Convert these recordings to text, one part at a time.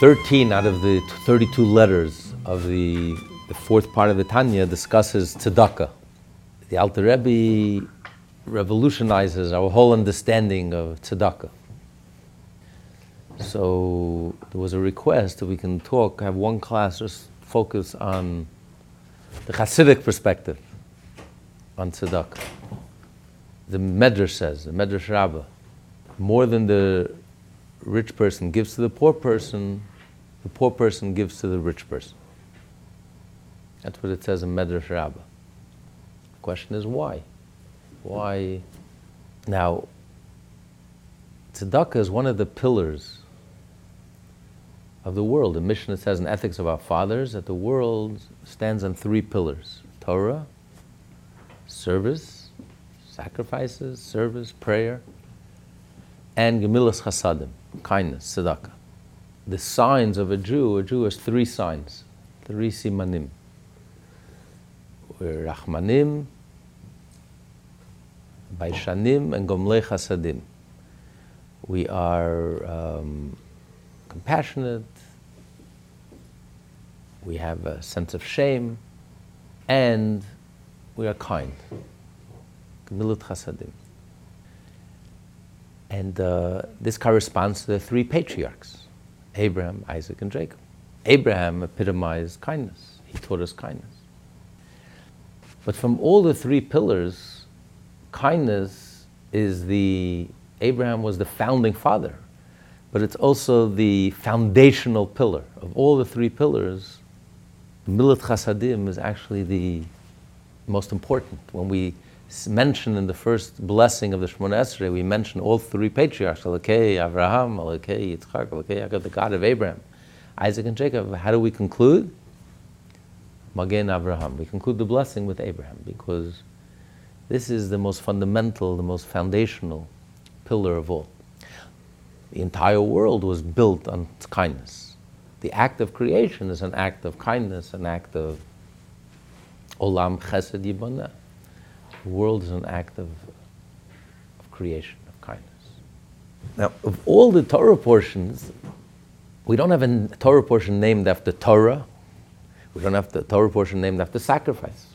13 out of the 32 letters of the, the fourth part of the Tanya discusses tzedakah. The Alter Rebbe revolutionizes our whole understanding of tzedakah. So there was a request that we can talk, have one class just focus on the Hasidic perspective on tzedakah. The Medrash says, the Medrash Rabbah, more than the rich person gives to the poor person, the poor person gives to the rich person. That's what it says in Medrash Rabbah. The question is why? Why? Now, tzedakah is one of the pillars of the world. The Mishnah says in Ethics of Our Fathers that the world stands on three pillars Torah, service, sacrifices, service, prayer, and Gemilas Chasadim, kindness, tzedakah the signs of a Jew, a Jew has three signs, three simanim. We're Rachmanim, Baishanim, and Gomlei Chasadim. We are um, compassionate, we have a sense of shame, and we are kind. Gemilut Chasadim. And uh, this corresponds to the three patriarchs. Abraham, Isaac, and Jacob. Abraham epitomized kindness. He taught us kindness. But from all the three pillars, kindness is the, Abraham was the founding father, but it's also the foundational pillar. Of all the three pillars, Milat Chasadim is actually the most important. When we mention in the first blessing of the Shemona Esrei, we mention all three patriarchs, Elokei, Abraham, Elokei, Yitzchak, Elokei, Yaakov, the God of Abraham, Isaac and Jacob. How do we conclude? Magen Abraham. We conclude the blessing with Abraham because this is the most fundamental, the most foundational pillar of all. The entire world was built on kindness. The act of creation is an act of kindness, an act of olam chesed yibaneh. The world is an act of, of creation, of kindness. Now, of all the Torah portions, we don't have a Torah portion named after Torah. We don't have the Torah portion named after sacrifice.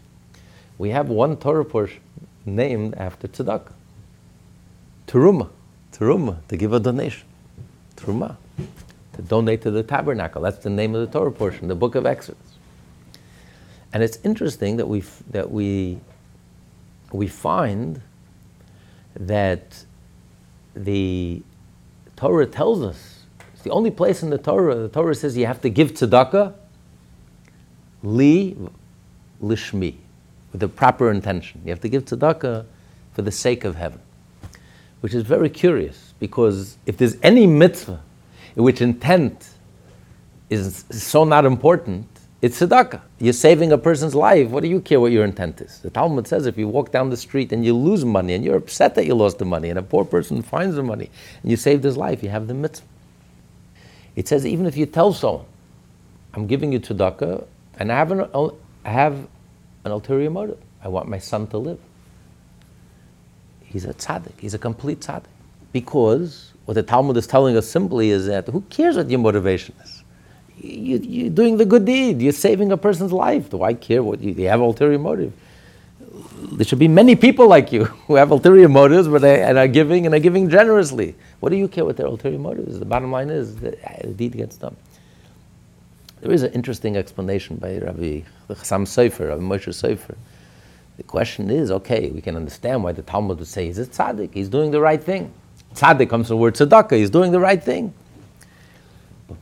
We have one Torah portion named after tzedakah. Teruma. Teruma, to give a donation. Teruma, to donate to the tabernacle. That's the name of the Torah portion, the book of Exodus. And it's interesting that we, that we we find that the Torah tells us, it's the only place in the Torah, the Torah says you have to give tzedakah, li, lishmi, with the proper intention. You have to give tzedakah for the sake of heaven. Which is very curious, because if there's any mitzvah in which intent is so not important, it's tzedakah. You're saving a person's life. What do you care what your intent is? The Talmud says if you walk down the street and you lose money and you're upset that you lost the money and a poor person finds the money and you saved his life, you have the mitzvah. It says even if you tell someone, I'm giving you tzedakah and I have an, I have an ulterior motive. I want my son to live. He's a tzaddik. He's a complete tzaddik. Because what the Talmud is telling us simply is that who cares what your motivation is? You, are doing the good deed. You're saving a person's life. Do I care what you, you have ulterior motive? There should be many people like you who have ulterior motives, but they, and are giving and are giving generously. What do you care what their ulterior motive is? The bottom line is the, uh, the deed gets done. There is an interesting explanation by Rabbi Chassam Sofer, Rabbi Moshe Sofer. The question is, okay, we can understand why the Talmud would say he's a tzaddik, he's doing the right thing. Tzaddik comes from the word tzedakah, he's doing the right thing.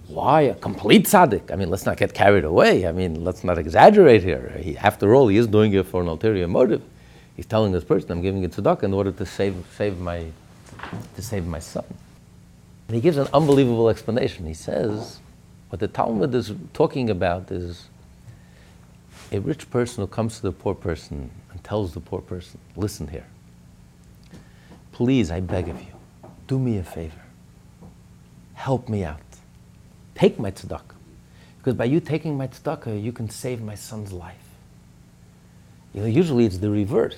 Why a complete tzaddik? I mean, let's not get carried away. I mean, let's not exaggerate here. He, after all, he is doing it for an ulterior motive. He's telling this person, I'm giving it tzedakah in order to save, save, my, to save my son. And he gives an unbelievable explanation. He says, what the Talmud is talking about is a rich person who comes to the poor person and tells the poor person, listen here, please, I beg of you, do me a favor. Help me out. Take my tzedakah. Because by you taking my tzedakah, you can save my son's life. You know, usually it's the reverse.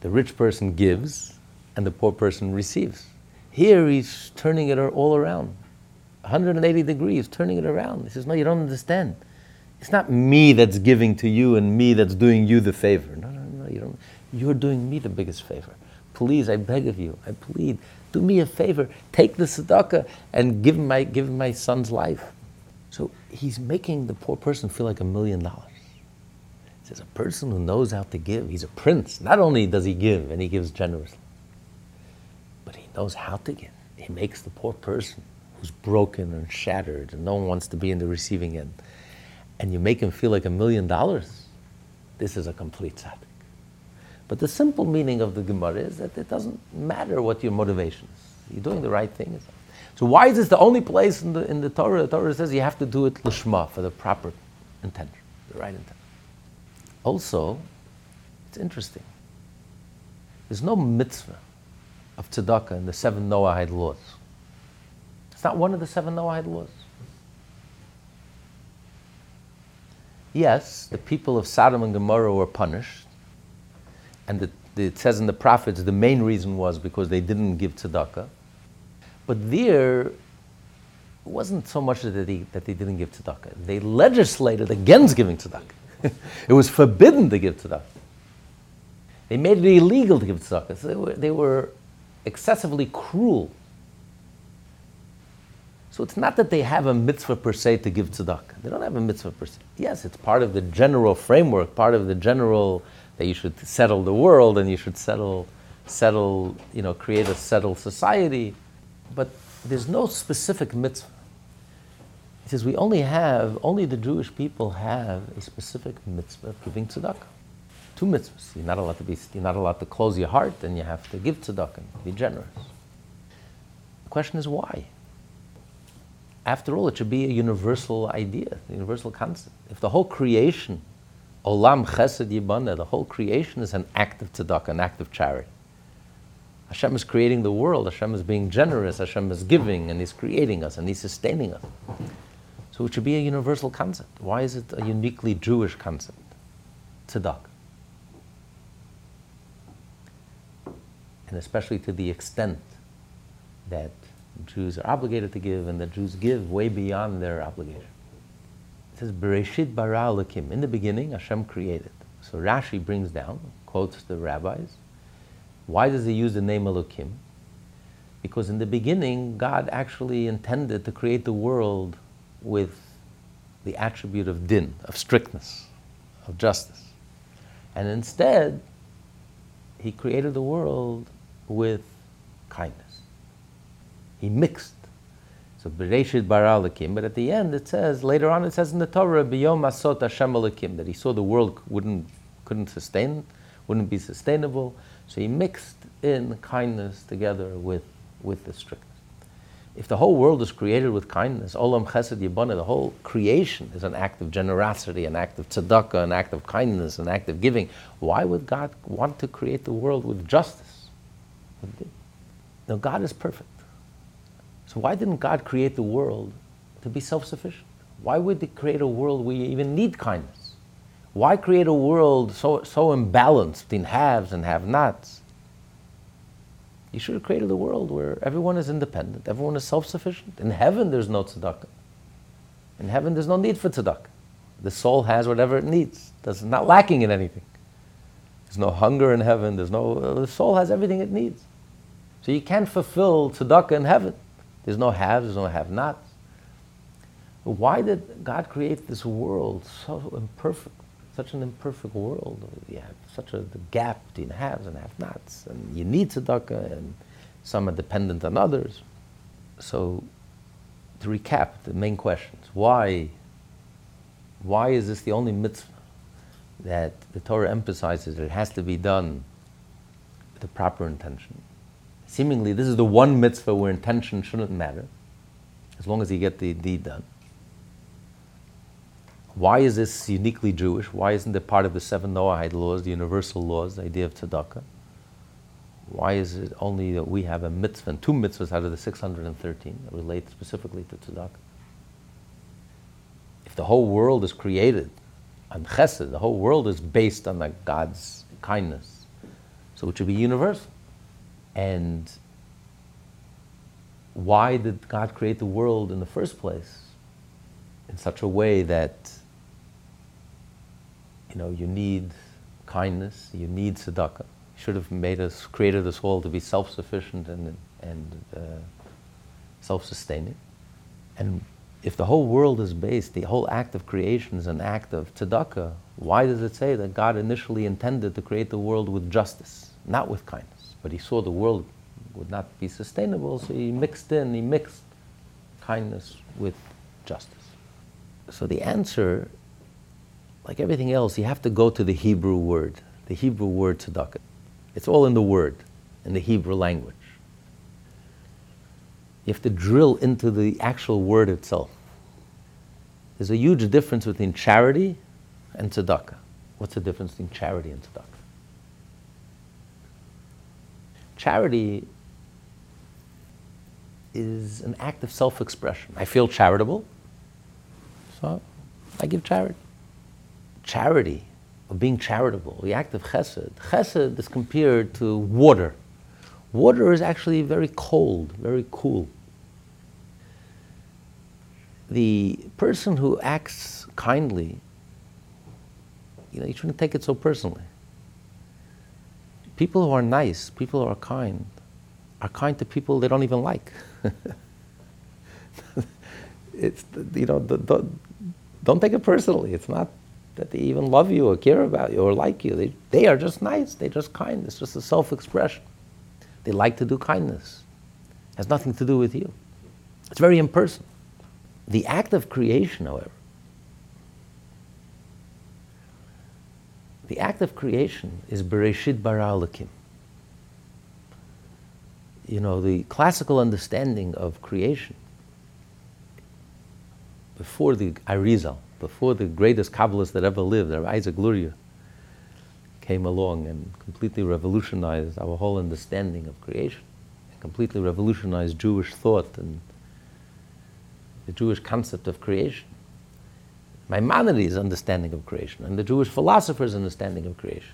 The rich person gives and the poor person receives. Here he's turning it all around. 180 degrees, turning it around. He says, No, you don't understand. It's not me that's giving to you and me that's doing you the favor. No, no, no, you don't. You're doing me the biggest favor. Please, I beg of you, I plead, do me a favor. Take the tzedakah and give my, give my son's life. So he's making the poor person feel like a million dollars. He says, a person who knows how to give, he's a prince. Not only does he give, and he gives generously, but he knows how to give. He makes the poor person who's broken and shattered and no one wants to be in the receiving end and you make him feel like a million dollars, this is a complete tzaddik. But the simple meaning of the Gemara is that it doesn't matter what your motivation is. You're doing the right thing. So why is this the only place in the, in the Torah? The Torah says you have to do it lishma, for the proper intention, the right intention. Also, it's interesting. There's no mitzvah of tzedakah in the seven Noahide laws. It's not one of the seven Noahide laws. Yes, the people of Sodom and Gomorrah were punished, and the, the, it says in the prophets the main reason was because they didn't give tzedakah. But there, it wasn't so much that they, that they didn't give tzedakah. They legislated against giving tzedakah. it was forbidden to give tzedakah. They made it illegal to give tzedakah. So they were, they were excessively cruel so it's not that they have a mitzvah per se to give tzedakah. They don't have a mitzvah per se. Yes, it's part of the general framework, part of the general that you should settle the world and you should settle, settle, you know, create a settled society. But there's no specific mitzvah. He says we only have, only the Jewish people have a specific mitzvah of giving tzedakah. Two mitzvahs. You're not allowed to be, you're not allowed to close your heart, and you have to give tzedakah, and be generous. The question is why? after all, it should be a universal idea, a universal concept. If the whole creation, olam chesed yibana, the whole creation is an act of tzedakah, an act of charity. Hashem is creating the world, Hashem is being generous, Hashem is giving, and He's creating us, and He's sustaining us. So it should be a universal concept. Why is it a uniquely Jewish concept? Tzedakah. And especially to the extent that Jews are obligated to give and that Jews give way beyond their obligation. It says, Bereshit bara Elokim. In the beginning, Hashem created. So Rashi brings down, quotes the rabbis. Why does he use the name Elokim? Because in the beginning, God actually intended to create the world with the attribute of din, of strictness, of justice. And instead, he created the world with kindness. He mixed. So Bereshit bara Elokim, but at the end it says, later on it says in the Torah, Biyom Asot Hashem Elokim, that he saw the world wouldn't, couldn't sustain, wouldn't be sustainable. So he mixed in kindness together with, with the strictness. If the whole world is created with kindness, Olam Chesed Yibana, the whole creation is an act of generosity, an act of tzedakah, an act of kindness, an act of giving. Why would God want to create the world with justice? Now, God is perfect. So why didn't God create the world to be self-sufficient? Why would He create a world where you even need kindness? Why create a world so, so imbalanced between haves and have-nots? You should have created a world where everyone is independent, everyone is self-sufficient. In heaven, there's no tzedakah. In heaven, there's no need for tzedakah. The soul has whatever it needs. It's not lacking in anything. There's no hunger in heaven. There's no. The soul has everything it needs. So you can't fulfill tzedakah in heaven. There's no haves, there's no have-nots. Why did God create this world so imperfect, such an imperfect world? You have such a gap between haves and have-nots, and you need tzedakah, and some are dependent on others. So, to recap the main questions: Why? Why is this the only mitzvah that the Torah emphasizes that it has to be done with the proper intention. Seemingly, this is the one mitzvah where intention shouldn't matter, as long as you get the deed done. Why is this uniquely Jewish? Why isn't it part of the seven Noahide laws, the universal laws, the idea of tzedakah? Why is it only that we have a mitzvah, and two mitzvahs out of the 613 that relate specifically to tzedakah? If the whole world is created on chesed, the whole world is based on God's kindness, so it should be universal. And why did God create the world in the first place in such a way that you know, you need kindness, you need tzedakah. He should have made us, created us all to be self-sufficient and, and uh, self-sustaining. And if the whole world is based, the whole act of creation is an act of tzedakah, why does it say that God initially intended to create the world with justice, not with kindness? But he saw the world would not be sustainable, so he mixed in, he mixed kindness with justice. So the answer like everything else, you have to go to the Hebrew word, the Hebrew word tzedakah. It's all in the word, in the Hebrew language. You have to drill into the actual word itself. There's a huge difference between charity and tzedakah. What's the difference between charity and tzedakah? Charity is an act of self expression. I feel charitable, so I give charity charity, of being charitable, the act of chesed. Chesed is compared to water. Water is actually very cold, very cool. The person who acts kindly, you know, you shouldn't take it so personally. People who are nice, people who are kind, are kind to people they don't even like. it's, you know, don't, don't take it personally. It's not that they even love you or care about you or like you. They, they are just nice, they're just kind. It's just a self expression. They like to do kindness. It has nothing to do with you. It's very impersonal. The act of creation, however, the act of creation is Bereshit bara Elokim. You know, the classical understanding of creation before the Arizal before the greatest Kabbalist that ever lived, Isaac Luria, came along and completely revolutionized our whole understanding of creation, and completely revolutionized Jewish thought and the Jewish concept of creation. Maimonides' understanding of creation and the Jewish philosophers' understanding of creation.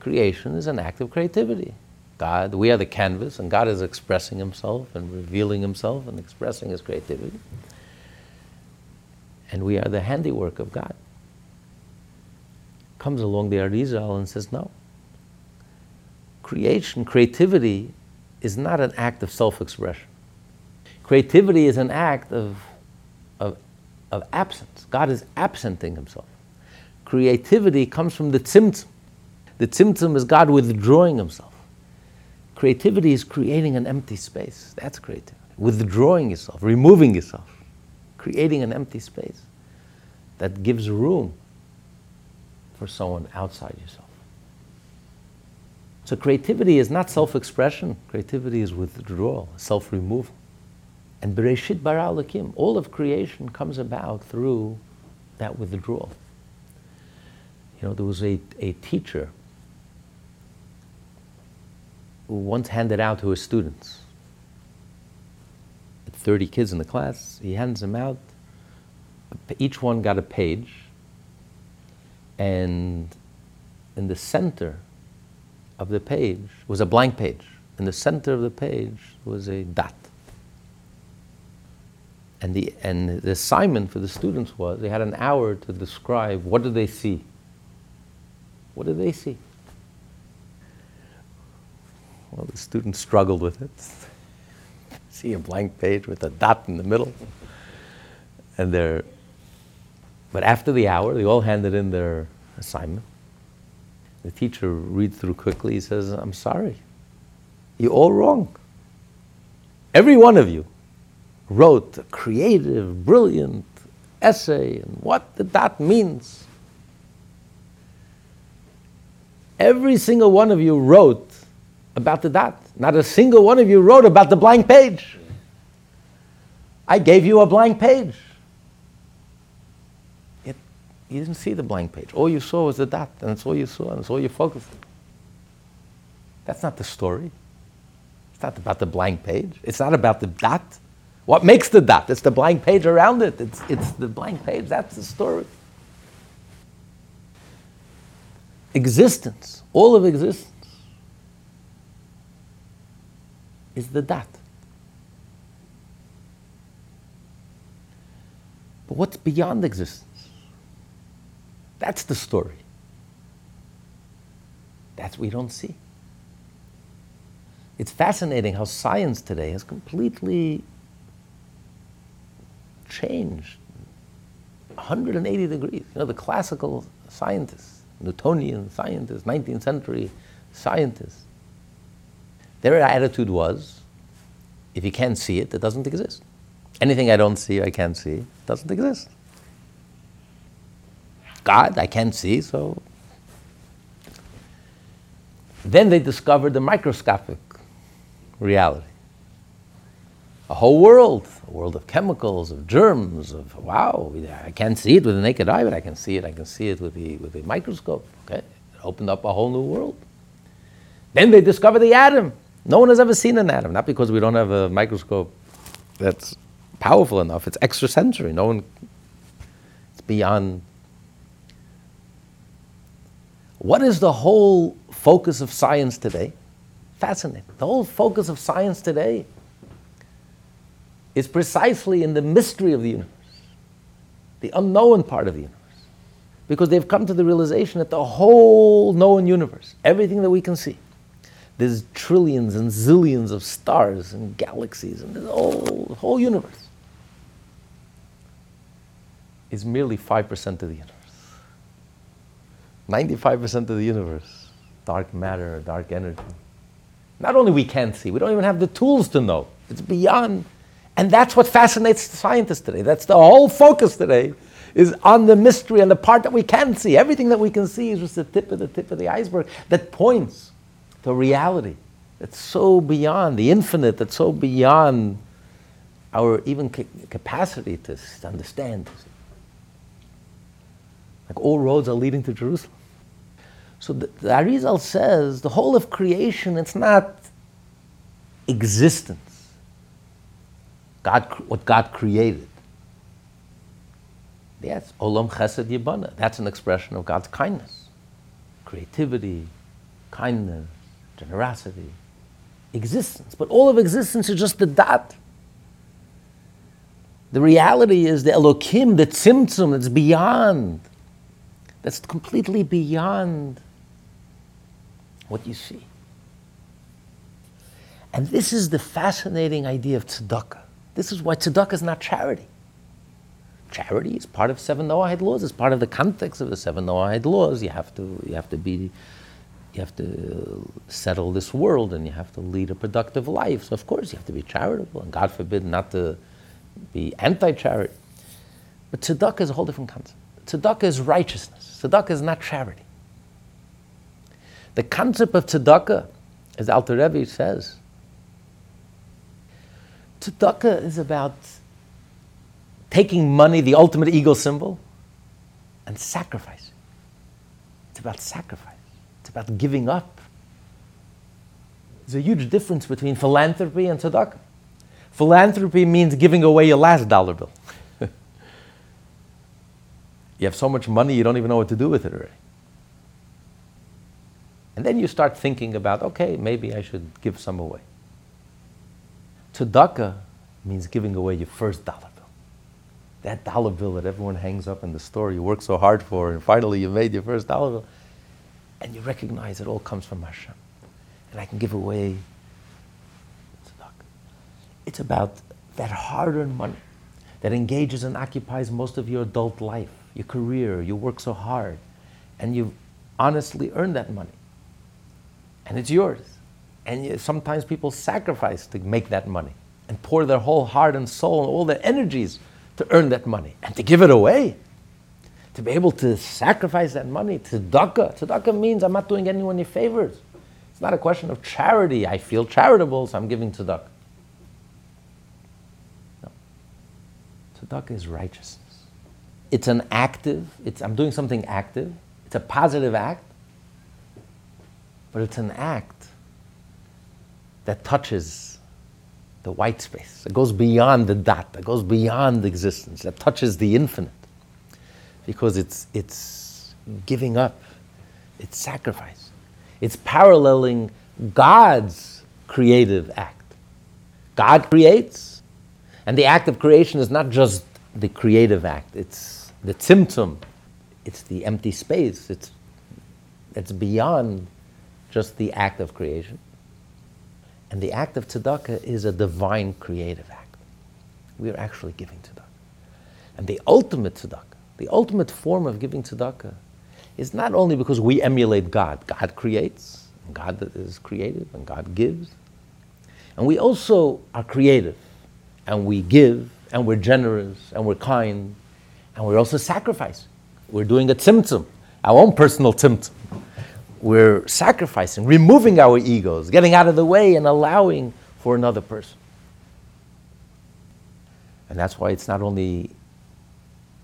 Creation is an act of creativity. God, we are the canvas, and God is expressing Himself and revealing Himself and expressing His creativity and we are the handiwork of God. Comes along the Arizal and says, no. Creation, creativity, is not an act of self expression. Creativity is an act of, of, of absence. God is absenting himself. Creativity comes from the tzimtzum. The tzimtzum is God withdrawing himself. Creativity is creating an empty space. That's creativity. Withdrawing yourself, removing yourself creating an empty space that gives room for someone outside yourself. So creativity is not self-expression. Creativity is withdrawal, self-removal. And Bereshit bara Elokim, all of creation comes about through that withdrawal. You know, there was a, a teacher who once handed out to his students 30 kids in the class. He hands them out. Each one got a page. And in the center of the page was a blank page. In the center of the page was a dot. And the, and the assignment for the students was they had an hour to describe what did they see. What did they see? Well, the students struggled with it see a blank page with a dot in the middle. And they're, but after the hour, they all handed in their assignment. The teacher reads through quickly. He says, I'm sorry. You're all wrong. Every one of you wrote a creative, brilliant essay and what the dot means. Every single one of you wrote about the dot. Not a single one of you wrote about the blank page. I gave you a blank page. Yet you didn't see the blank page. All you saw was the dot, and that's all you saw, and that's all you focused on. That's not the story. It's not about the blank page. It's not about the dot. What makes the dot? It's the blank page around it. It's, it's the blank page. That's the story. Existence, all of existence, is the dot. But what's beyond existence? That's the story. That's we don't see. It's fascinating how science today has completely changed 180 degrees. You know, the classical scientists, Newtonian scientists, 19th century scientists, their attitude was if you can't see it, it doesn't exist. Anything I don't see, I can't see, doesn't exist. God, I can't see, so. Then they discovered the microscopic reality. A whole world, world of chemicals, of germs, of wow, I can't see it with the naked eye, but I can see it, I can see it with the, with the microscope. Okay? It opened up a whole new world. Then they discovered the atom. No one has ever seen an atom, not because we don't have a microscope that's powerful enough, it's extrasensory. No one, it's beyond. What is the whole focus of science today? Fascinating. The whole focus of science today is precisely in the mystery of the universe, the unknown part of the universe. Because they've come to the realization that the whole known universe, everything that we can see, there's trillions and zillions of stars and galaxies and the whole, whole universe is merely 5% of the universe. 95% of the universe, dark matter, dark energy. Not only we can't see, we don't even have the tools to know. It's beyond. And that's what fascinates the scientists today. That's the whole focus today is on the mystery and the part that we can see. Everything that we can see is just the tip of the tip of the iceberg that points to reality that's so beyond the infinite, that's so beyond our even ca- capacity to understand. Like all roads are leading to Jerusalem. So the, the Arizal says the whole of creation, it's not existence. God, what God created. Yes, Olam Chesed Yibana. That's an expression of God's kindness, creativity, kindness, generosity, existence. But all of existence is just the dot. The reality is the Elokim, the Tzimtzum, that's beyond, that's completely beyond what you see. And this is the fascinating idea of tzedakah. This is why tzedakah is not charity. Charity is part of seven Noahide laws. It's part of the context of the seven Noahide laws. You have to, you have to be, you have to settle this world, and you have to lead a productive life. So of course you have to be charitable, and God forbid not to be anti-charity. But tzedakah is a whole different concept. Tzedakah is righteousness. Tzedakah is not charity. The concept of tzedakah, as Alter Rebbe says, tzedakah is about taking money, the ultimate ego symbol, and sacrifice. It's about sacrifice. It's about giving up. There's a huge difference between philanthropy and tzedakah. Philanthropy means giving away your last dollar bill. you have so much money you don't even know what to do with it already. And then you start thinking about, okay, maybe I should give some away. Tzedakah means giving away your first dollar bill. That dollar bill that everyone hangs up in the store you work so hard for, and finally you made your first dollar bill. And you recognize it all comes from Hashem. And I can give away tzedakah. It's about that hard earned money that engages and occupies most of your adult life, your career. You work so hard, and you've honestly earned that money. And it's yours. And sometimes people sacrifice to make that money and pour their whole heart and soul and all their energies to earn that money and to give it away. to be able to sacrifice that money, tzedakah. Tzedakah means I'm not doing anyone any favors. It's not a question of charity. I feel charitable, so I'm giving tzedakah. No. Tzedakah is righteousness. It's an active, it's, I'm doing something active. It's a positive act, but it's an act that touches the white space. It goes beyond the dot, it goes beyond existence, that touches the infinite because it's, it's giving up, it's sacrifice. It's paralleling God's creative act. God creates, and the act of creation is not just the creative act, it's the tzimtzum, it's the empty space, it's, it's beyond just the act of creation. And the act of tzedakah is a divine creative act. We are actually giving tzedakah. And the ultimate tzedakah the ultimate form of giving tzedakah is not only because we emulate God. God creates, and God is creative, and God gives. And we also are creative, and we give, and we're generous, and we're kind, and we're also sacrificing. We're doing a tzimtzum, our own personal tzimtzum. We're sacrificing, removing our egos, getting out of the way, and allowing for another person. And that's why it's not only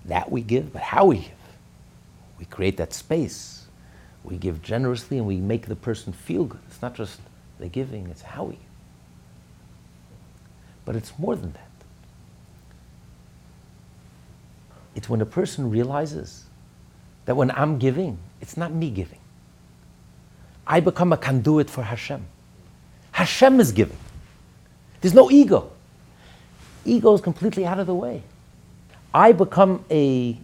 that we give, but how we give. We create that space. We give generously and we make the person feel good. It's not just the giving, it's how we give. But it's more than that. It's when a person realizes that when I'm giving, it's not me giving. I become a conduit for Hashem. Hashem is giving. There's no ego. Ego is completely out of the way. I become a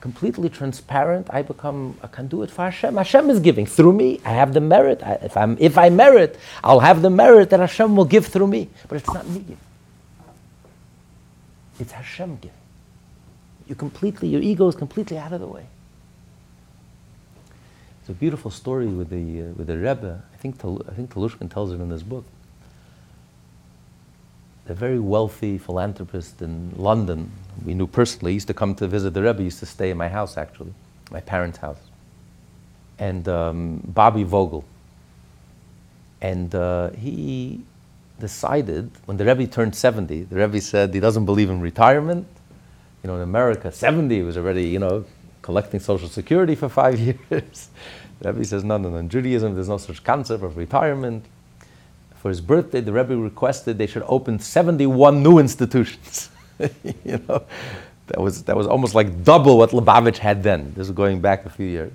completely transparent. I become a conduit for Hashem. Hashem is giving through me. I have the merit. I, if, I'm, if I merit, I'll have the merit that Hashem will give through me. But it's not me giving. It's Hashem giving. You completely, your ego is completely out of the way. A beautiful story with the, uh, with the Rebbe. I think, I think Telushkin tells it in this book a very wealthy philanthropist in London. We knew personally. He used to come to visit the Rebbe. He used to stay in my house, actually, my parents' house. And um, Bobby Vogel. And uh, he decided, when the Rebbe turned 70, the Rebbe said he doesn't believe in retirement. You know, in America, 70 was already, you know, collecting Social Security for five years. the Rebbe says, no, no, no. In Judaism, there's no such concept of retirement for his birthday, the Rebbe requested they should open 71 new institutions. you know, that was, that was almost like double what Lubavitch had then. This is going back a few years.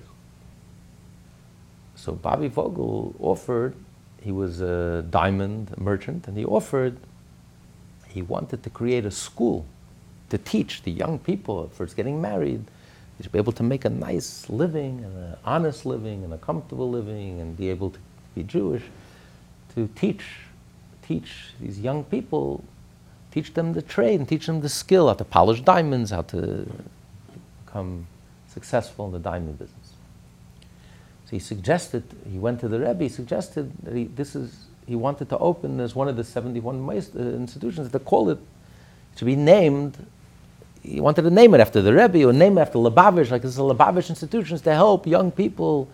So Bobby Vogel offered, he was a diamond merchant, and he offered, he wanted to create a school to teach the young people first getting married. They should be able to make a nice living, and an honest living, and a comfortable living, and be able to be Jewish to teach, teach these young people, teach them the trade and teach them the skill, how to polish diamonds, how to become successful in the diamond business. So he suggested, he went to the Rebbe, he suggested that he, this is, he wanted to open as one of the 71 uh, institutions, to call it, to be named, he wanted to name it after the Rebbe or name it after Lubavitch, like is a Lubavitch institutions to help young people,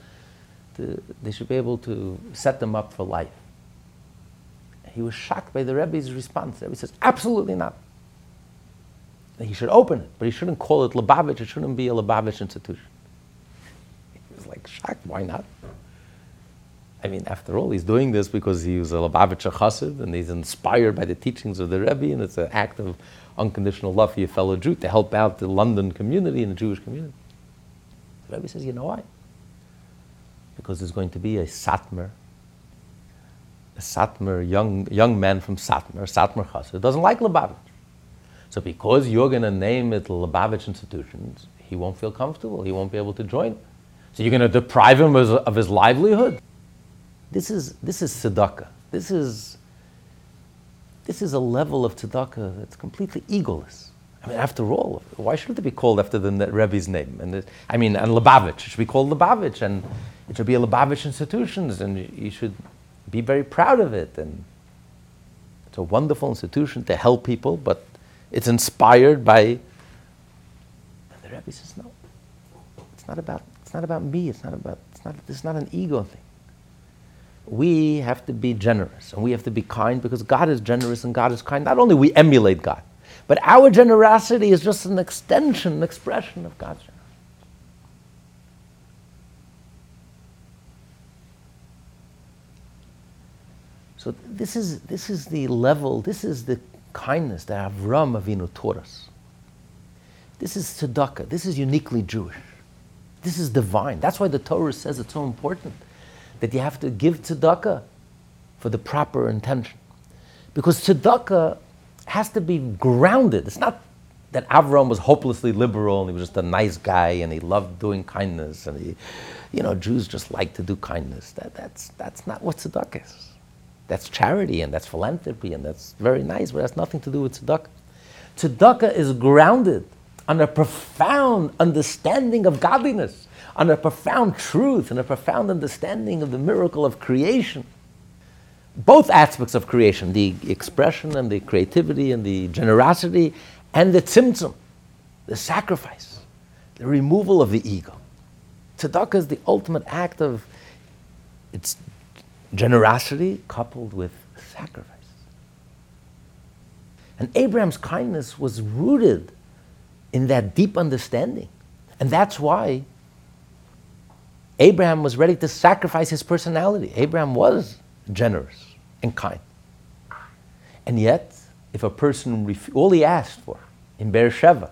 to, they should be able to set them up for life he was shocked by the Rebbe's response. The Rebbe says, absolutely not. He should open it, but he shouldn't call it Lubavitch. It shouldn't be a Lubavitch institution. He was like shocked. Why not? I mean, after all, he's doing this because he was a Lubavitcher chassid and he's inspired by the teachings of the Rebbe, and it's an act of unconditional love for your fellow Jew to help out the London community and the Jewish community. The Rebbe says, you know why? Because there's going to be a Satmar a Satmar, young, young man from Satmar, Satmar Chassid, doesn't like Lubavitch. So because you're going to name it Lubavitch institutions, he won't feel comfortable. He won't be able to join. So you're going to deprive him of, of his livelihood. This is, this is tzedakah. This is, this is a level of tzedakah that's completely egoless. I mean, after all, why shouldn't it be called after the Rebbe's name? And it, I mean, and Lubavitch, it should be called Lubavitch, and it should be a Lubavitch institutions, and you should be very proud of it. And it's a wonderful institution to help people, but it's inspired by. And the Rebbe says, no. It's not about, it's not about me. It's not about, it's not, is not an ego thing. We have to be generous and we have to be kind because God is generous and God is kind. Not only we emulate God, but our generosity is just an extension, an expression of God's generosity. So this is, this is the level, this is the kindness that Avram Avinu taught us. This is tzedakah. This is uniquely Jewish. This is divine. That's why the Torah says it's so important that you have to give tzedakah for the proper intention. Because tzedakah has to be grounded. It's not that Avram was hopelessly liberal and he was just a nice guy and he loved doing kindness and he, you know, Jews just like to do kindness. That, that's, that's not what tzedakah is. That's charity and that's philanthropy and that's very nice, but that's nothing to do with tzedakah. Tzedakah is grounded on a profound understanding of godliness, on a profound truth and a profound understanding of the miracle of creation. Both aspects of creation, the expression and the creativity and the generosity and the tzimtzum, the sacrifice, the removal of the ego. Tzedakah is the ultimate act of its generosity coupled with sacrifice. And Abraham's kindness was rooted in that deep understanding. And that's why Abraham was ready to sacrifice his personality. Abraham was generous and kind. And yet, if a person, ref- all he asked for in Beersheba,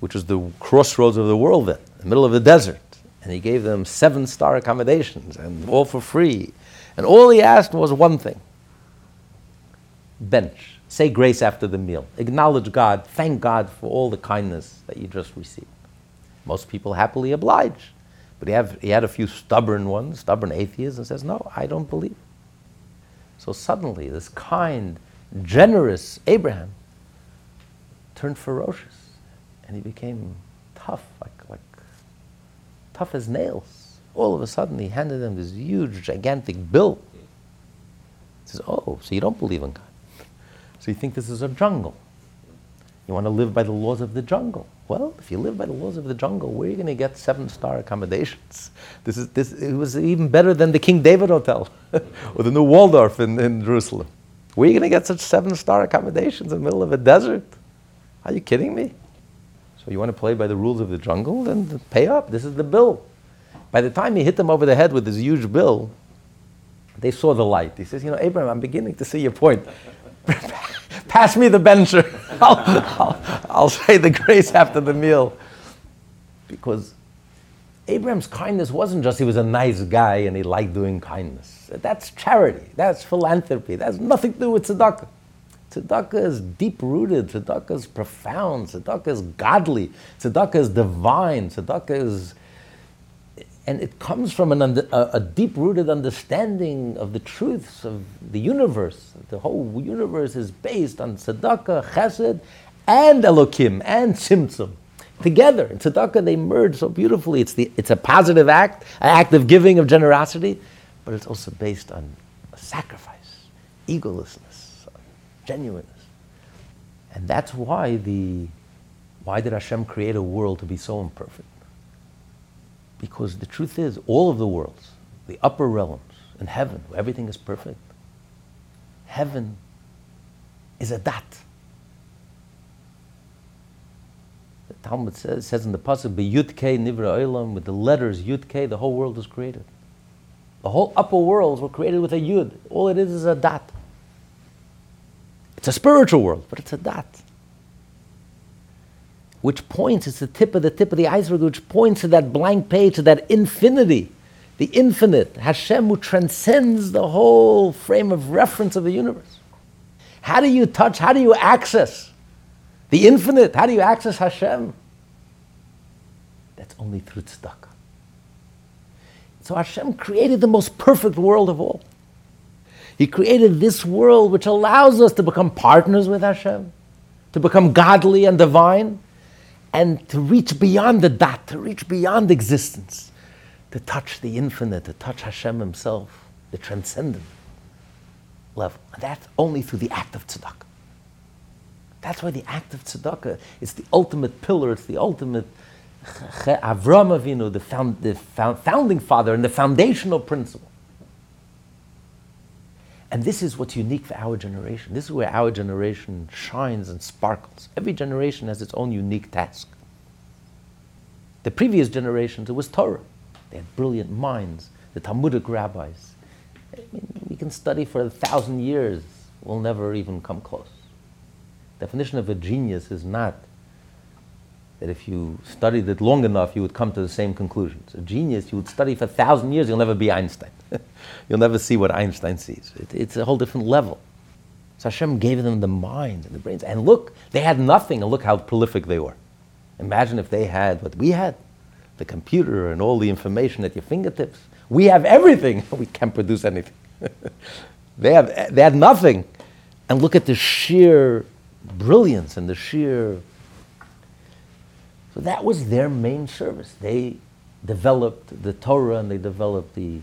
which was the crossroads of the world then, the middle of the desert, and he gave them seven star accommodations and all for free. And all he asked was one thing bench. Say grace after the meal. Acknowledge God. Thank God for all the kindness that you just received. Most people happily oblige. But he, have, he had a few stubborn ones, stubborn atheists, and says, No, I don't believe. So suddenly, this kind, generous Abraham turned ferocious and he became tough, like, like tough as nails. All of a sudden, he handed him this huge, gigantic bill. He says, Oh, so you don't believe in God? So you think this is a jungle. You want to live by the laws of the jungle. Well, if you live by the laws of the jungle, where are you going to get seven-star accommodations? This is this. It was even better than the King David Hotel or the new Waldorf in, in Jerusalem. Where are you going to get such seven-star accommodations in the middle of a desert? Are you kidding me? So you want to play by the rules of the jungle? Then pay up. This is the bill. By the time he hit them over the head with this huge bill, they saw the light. He says, "You know, Abraham, I'm beginning to see your point." Pass me the bencher. I'll, I'll, I'll say the grace after the meal. Because Abraham's kindness wasn't just he was a nice guy and he liked doing kindness. That's charity. That's philanthropy. That's nothing to do with tzedakah. Tzedakah is deep rooted. Tzedakah is profound. Tzedakah is godly. Tzedakah is divine. Tzedakah is and it comes from under, a, a deep rooted understanding of the truths of the universe. The whole universe is based on tzedakah, chesed, and elokim, and tzimtzum. Together, in tzedakah, they merge so beautifully. It's, the, it's a positive act, an act of giving, of generosity, but it's also based on sacrifice, egolessness, genuineness. And that's why the why did Hashem create a world to be so imperfect? Because the truth is, all of the worlds, the upper realms, in heaven, where everything is perfect, heaven is a dat. The Talmud says, says in the pasuk, "Be Yudke Nivra Olam," with the letters Yudke, the whole world was created. The whole upper worlds were created with a Yud. All it is is a dat. It's a spiritual world, but it's a dat which points, it's the tip of the tip of the iceberg, which points to that blank page, to that infinity, the infinite, Hashem who transcends the whole frame of reference of the universe. How do you touch, how do you access the infinite? How do you access Hashem? That's only through tzedakah. So Hashem created the most perfect world of all. He created this world which allows us to become partners with Hashem, to become godly and divine and to reach beyond the dat, to reach beyond existence, to touch the infinite, to touch Hashem Himself, the transcendent level. And that's only through the act of tzedakah. That's why the act of tzedakah is the ultimate pillar, it's the ultimate Avram Avinu, the, found, the founding father and the foundational principle. And this is what's unique for our generation. This is where our generation shines and sparkles. Every generation has its own unique task. The previous generations, it was Torah. They had brilliant minds, the Talmudic rabbis. I mean, we can study for a thousand years, we'll never even come close. Definition of a genius is not that if you studied it long enough, you would come to the same conclusions. A genius, you would study for a thousand years, you'll never be Einstein. you'll never see what Einstein sees. It, it's a whole different level. So Hashem gave them the mind and the brains. And look, they had nothing, and look how prolific they were. Imagine if they had what we had the computer and all the information at your fingertips. We have everything, we can't produce anything. they, have, they had nothing. And look at the sheer brilliance and the sheer so that was their main service. They developed the Torah and they developed the.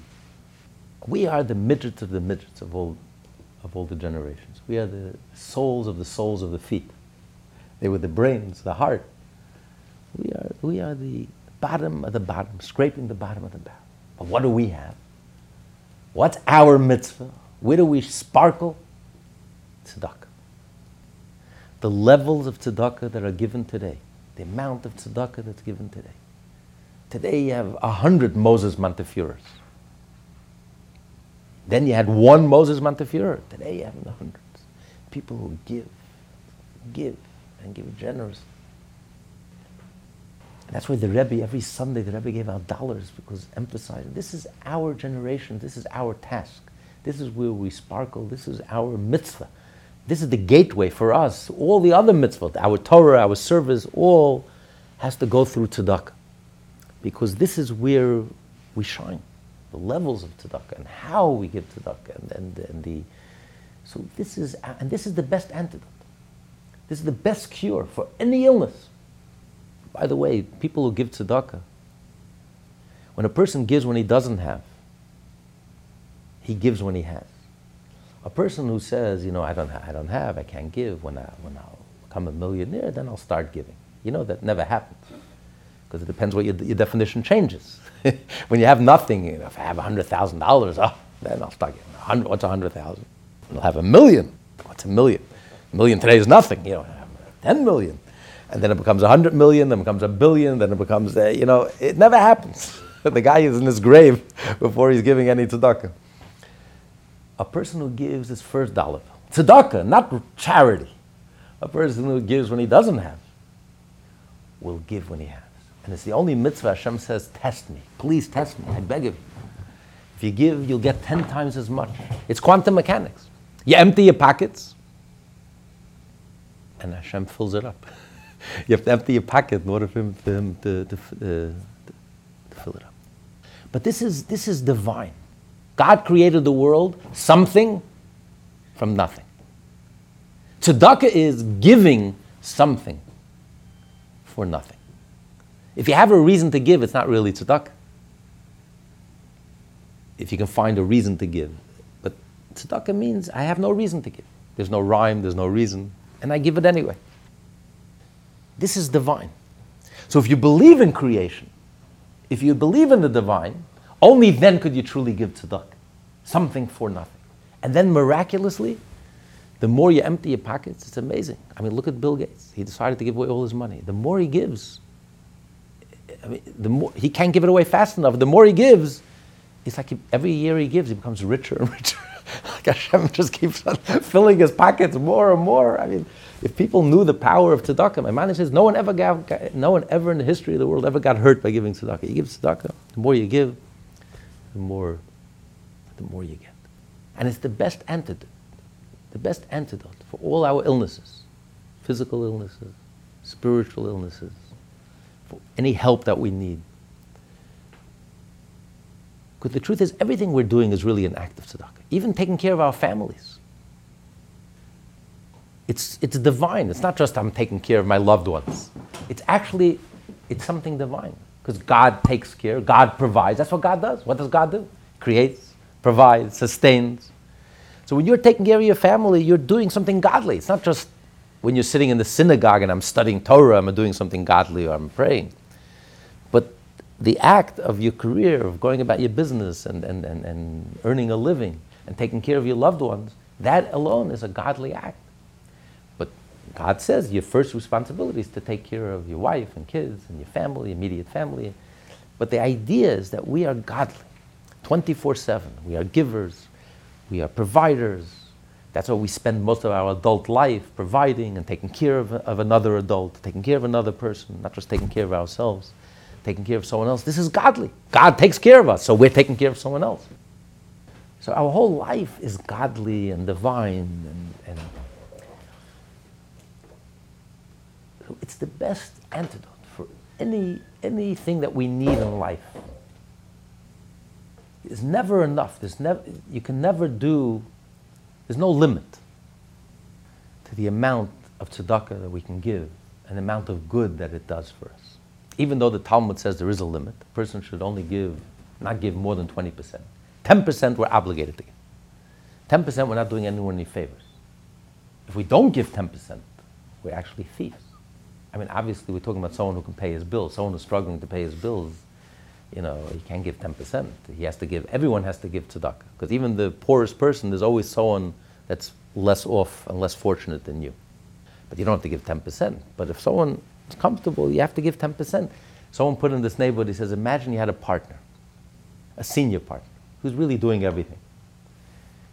We are the midgets of the midgets of all, of all the generations. We are the souls of the souls of the feet. They were the brains, the heart. We are, we are the bottom of the bottom, scraping the bottom of the barrel. But what do we have? What's our mitzvah? Where do we sparkle? Tzedakah. The levels of tzedakah that are given today the amount of tzedakah that's given today. Today you have a hundred Moses Montefiores. Then you had one Moses Montefiore. Today you have hundreds. People who give, give, and give generously. And that's why the Rebbe, every Sunday, the Rebbe gave out dollars because emphasizing this is our generation, this is our task, this is where we sparkle, this is our mitzvah. This is the gateway for us. All the other mitzvot, our Torah, our service, all has to go through tzedakah. Because this is where we shine. The levels of tzedakah and how we give tzedakah and, and, and the so this is and this is the best antidote. This is the best cure for any illness. By the way, people who give tzedakah, when a person gives when he doesn't have, he gives when he has. A person who says, you know, I don't, ha- I don't have, I can't give, when, I, when I'll become a millionaire, then I'll start giving. You know, that never happens. Because it depends what your, your definition changes. when you have nothing, you know, if I have $100,000, oh, then I'll start giving. 100, what's 100,000? I'll have a million. What's a million? A million today is nothing. You know, 10 million. And then it becomes 100 million, then it becomes a billion, then it becomes, uh, you know, it never happens. the guy is in his grave before he's giving any tzedakah a person who gives his first dollar, tzedakah, not charity. A person who gives when he doesn't have will give when he has. And it's the only mitzvah Hashem says, test me. Please test me. I beg of you. If you give, you'll get 10 times as much. It's quantum mechanics. You empty your pockets, and Hashem fills it up. you have to empty your pocket in order for him, for him to, to, uh, to, fill it up. But this is, this is divine. God created the world something from nothing. Tzedakah is giving something for nothing. If you have a reason to give, it's not really tzedakah. If you can find a reason to give. But tzedakah means I have no reason to give. There's no rhyme, there's no reason, and I give it anyway. This is divine. So if you believe in creation, if you believe in the divine, only then could you truly give tzedakah. Something for nothing. And then miraculously, the more you empty your pockets, it's amazing. I mean, look at Bill Gates. He decided to give away all his money. The more he gives, I mean, the more he can't give it away fast enough. The more he gives, it's like he, every year he gives, he becomes richer and richer. like Hashem just keeps on filling his pockets more and more. I mean, if people knew the power of tzedakah, my man says no one ever got, no one ever in the history of the world ever got hurt by giving tzedakah. You give tzedakah, the more you give, the more, the more you get. And it's the best antidote, the best antidote for all our illnesses, physical illnesses, spiritual illnesses, any help that we need. Because the truth is, everything we're doing is really an act of tzedakah. Even taking care of our families. It's, it's divine. It's not just I'm taking care of my loved ones. It's actually, it's something divine because God takes care, God provides. That's what God does. What does God do? Creates, provides, sustains. So when you're taking care of your family, you're doing something godly. It's not just when you're sitting in the synagogue and I'm studying Torah, I'm doing something godly or I'm praying. But the act of your career, of going about your business and, and, and, and earning a living and taking care of your loved ones, that alone is a godly act. But God says your first responsibility is to take care of your wife and kids and your family, immediate family. But the idea is that we are godly 24 7. We are givers, we are providers. That's why we spend most of our adult life providing and taking care of, of another adult, taking care of another person, not just taking care of ourselves taking care of someone else. This is godly. God takes care of us, so we're taking care of someone else. So our whole life is godly and divine, and, and so it's the best antidote for any anything that we need in life. It's never enough. There's never you can never do. There's no limit to the amount of tzedakah that we can give and the amount of good that it does for us even though the Talmud says there is a limit, a person should only give, not give more than 20%. 10% we're obligated to give. 10% we're not doing anyone any favors. If we don't give 10%, we're actually thieves. I mean, obviously, we're talking about someone who can pay his bills, someone who's struggling to pay his bills. You know, he can't give 10%. He has to give, everyone has to give tzedakah. Because even the poorest person, there's always someone that's less off and less fortunate than you. But you don't have to give 10%. But if someone is comfortable, you have to give 10%. Someone put in this neighborhood, he says, imagine you had a partner, a senior partner, who's really doing everything.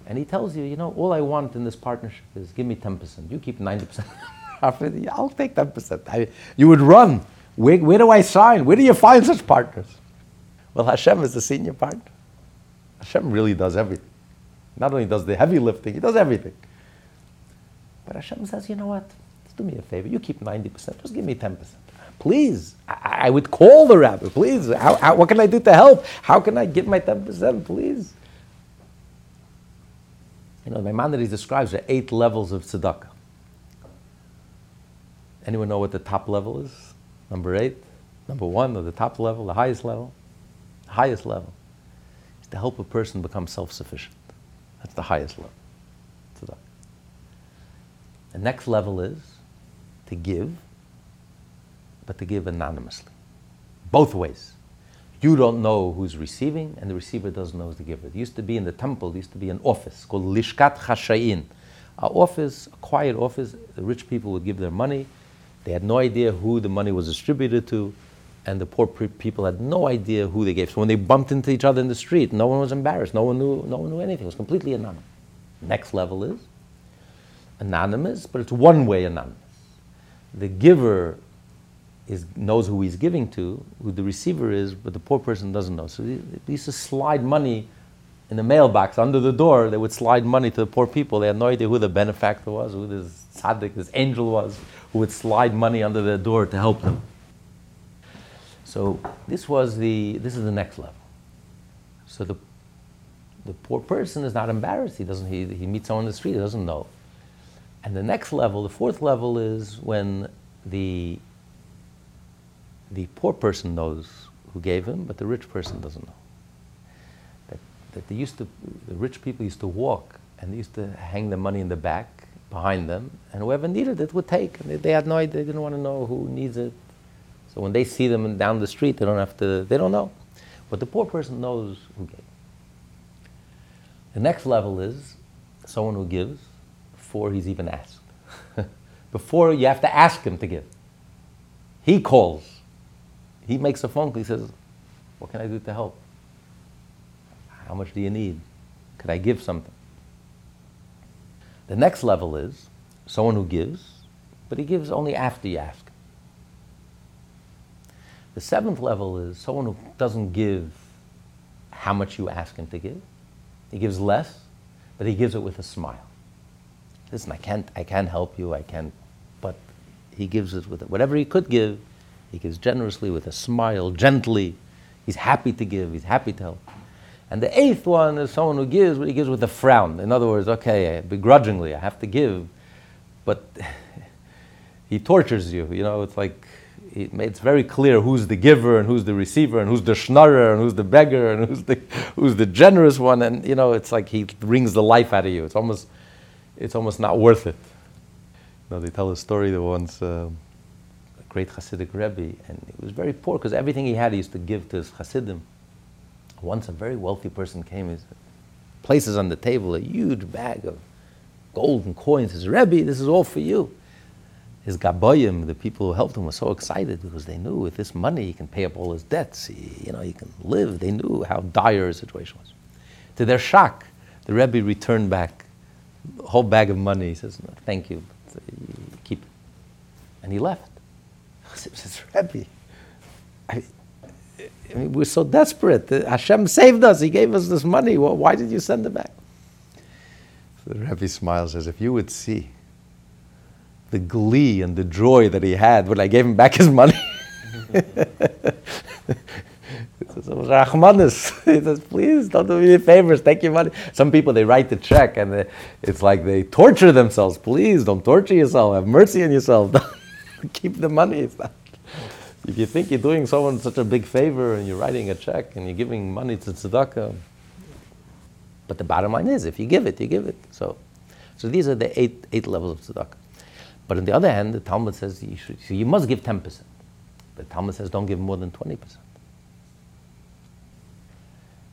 And he tells you, you know, all I want in this partnership is give me 10%. You keep 90%. I'll take 10%. I, you would run. Where, where do I sign? Where do you find such partners? Well, Hashem is the senior partner. Hashem really does everything. Not only does the heavy lifting, he does everything. But Hashem says, you know what? do me a favor. You keep 90%. Just give me 10%. Please. I, I would call the rabbi. Please. How, how, what can I do to help? How can I get my 10%? Please. You know, Maimonides describes the eight levels of tzedakah. Anyone know what the top level is? Number eight? Number one, or the top level, the highest level? Highest level is to help a person become self sufficient. That's the highest level. Tzedakah. The next level is to give, but to give anonymously. Both ways. You don't know who's receiving, and the receiver doesn't know who's the giver. It used to be in the temple, there used to be an office called Lishkat Chashayin. An office, a quiet office, the rich people would give their money. They had no idea who the money was distributed to, and the poor people had no idea who they gave. So when they bumped into each other in the street, no one was embarrassed. No one knew, no one knew anything. It was completely anonymous. Next level is anonymous, but it's one way anonymous the giver is, knows who he's giving to, who the receiver is, but the poor person doesn't know. So they, they used to slide money in the mailbox under the door. They would slide money to the poor people. They had no idea who the benefactor was, who this tzaddik, this angel was, who would slide money under their door to help them. So this was the this is the next level. So the the poor person is not embarrassed. He doesn't he, he meets someone in the street, he doesn't know. And the next level, the fourth level, is when the, the poor person knows who gave him, but the rich person doesn't know. That, that they used to, the rich people used to walk and they used to hang the money in the back behind them, and whoever needed it would take. And they, they had no idea, they didn't want to know who needs it. So when they see them down the street, they don't have to, they don't know. But the poor person knows who gave. The next level is someone who gives before he's even asked. before you have to ask him to give. He calls. He makes a phone call. He says, What can I do to help? How much do you need? Could I give something? The next level is someone who gives, but he gives only after you ask. The seventh level is someone who doesn't give how much you ask him to give. He gives less, but he gives it with a smile listen, I can't, I can't help you, I can't, but he gives it with whatever he could give, he gives generously with a smile, gently. He's happy to give, he's happy to help. And the eighth one is someone who gives, but he gives with a frown. In other words, okay, begrudgingly, I have to give, but he tortures you. You know, it's like it's very clear who's the giver and who's the receiver and who's the schnorrer and who's the beggar and who's the who's the generous one. And you know, it's like he wrings the life out of you. It's almost it's almost not worth it. Know, they tell a story that once uh, a great Hasidic Rebbe, and he was very poor because everything he had he used to give to his Hasidim. Once a very wealthy person came, he places on the table a huge bag of gold and coins. He says, Rebbe, this is all for you. His gaboyim, the people who helped him, were so excited because they knew with this money he can pay up all his debts. He, you know, he can live. They knew how dire his situation was. To their shock, the Rebbe returned back a whole bag of money. He says, "Thank you, uh, keep it," and he left. He says, "Rebbe, I, I mean, we're so desperate. Uh, Hashem saved us. He gave us this money. Well, why did you send it back?" So the Rebbe smiles, says, "If you would see." The glee and the joy that he had when I gave him back his money. Oh, Rahmanis. He says, please don't do me any favors. Take your money. Some people they write the check and they, it's like they torture themselves. Please don't torture yourself. Have mercy on yourself. Keep the money. If you think you're doing someone such a big favor and you're writing a check and you're giving money to tzedakah, but the bottom line is, if you give it, you give it. So, so these are the eight eight levels of tzedakah. But on the other hand, the Talmud says you, should, so you must give 10%. The Talmud says don't give more than 20%.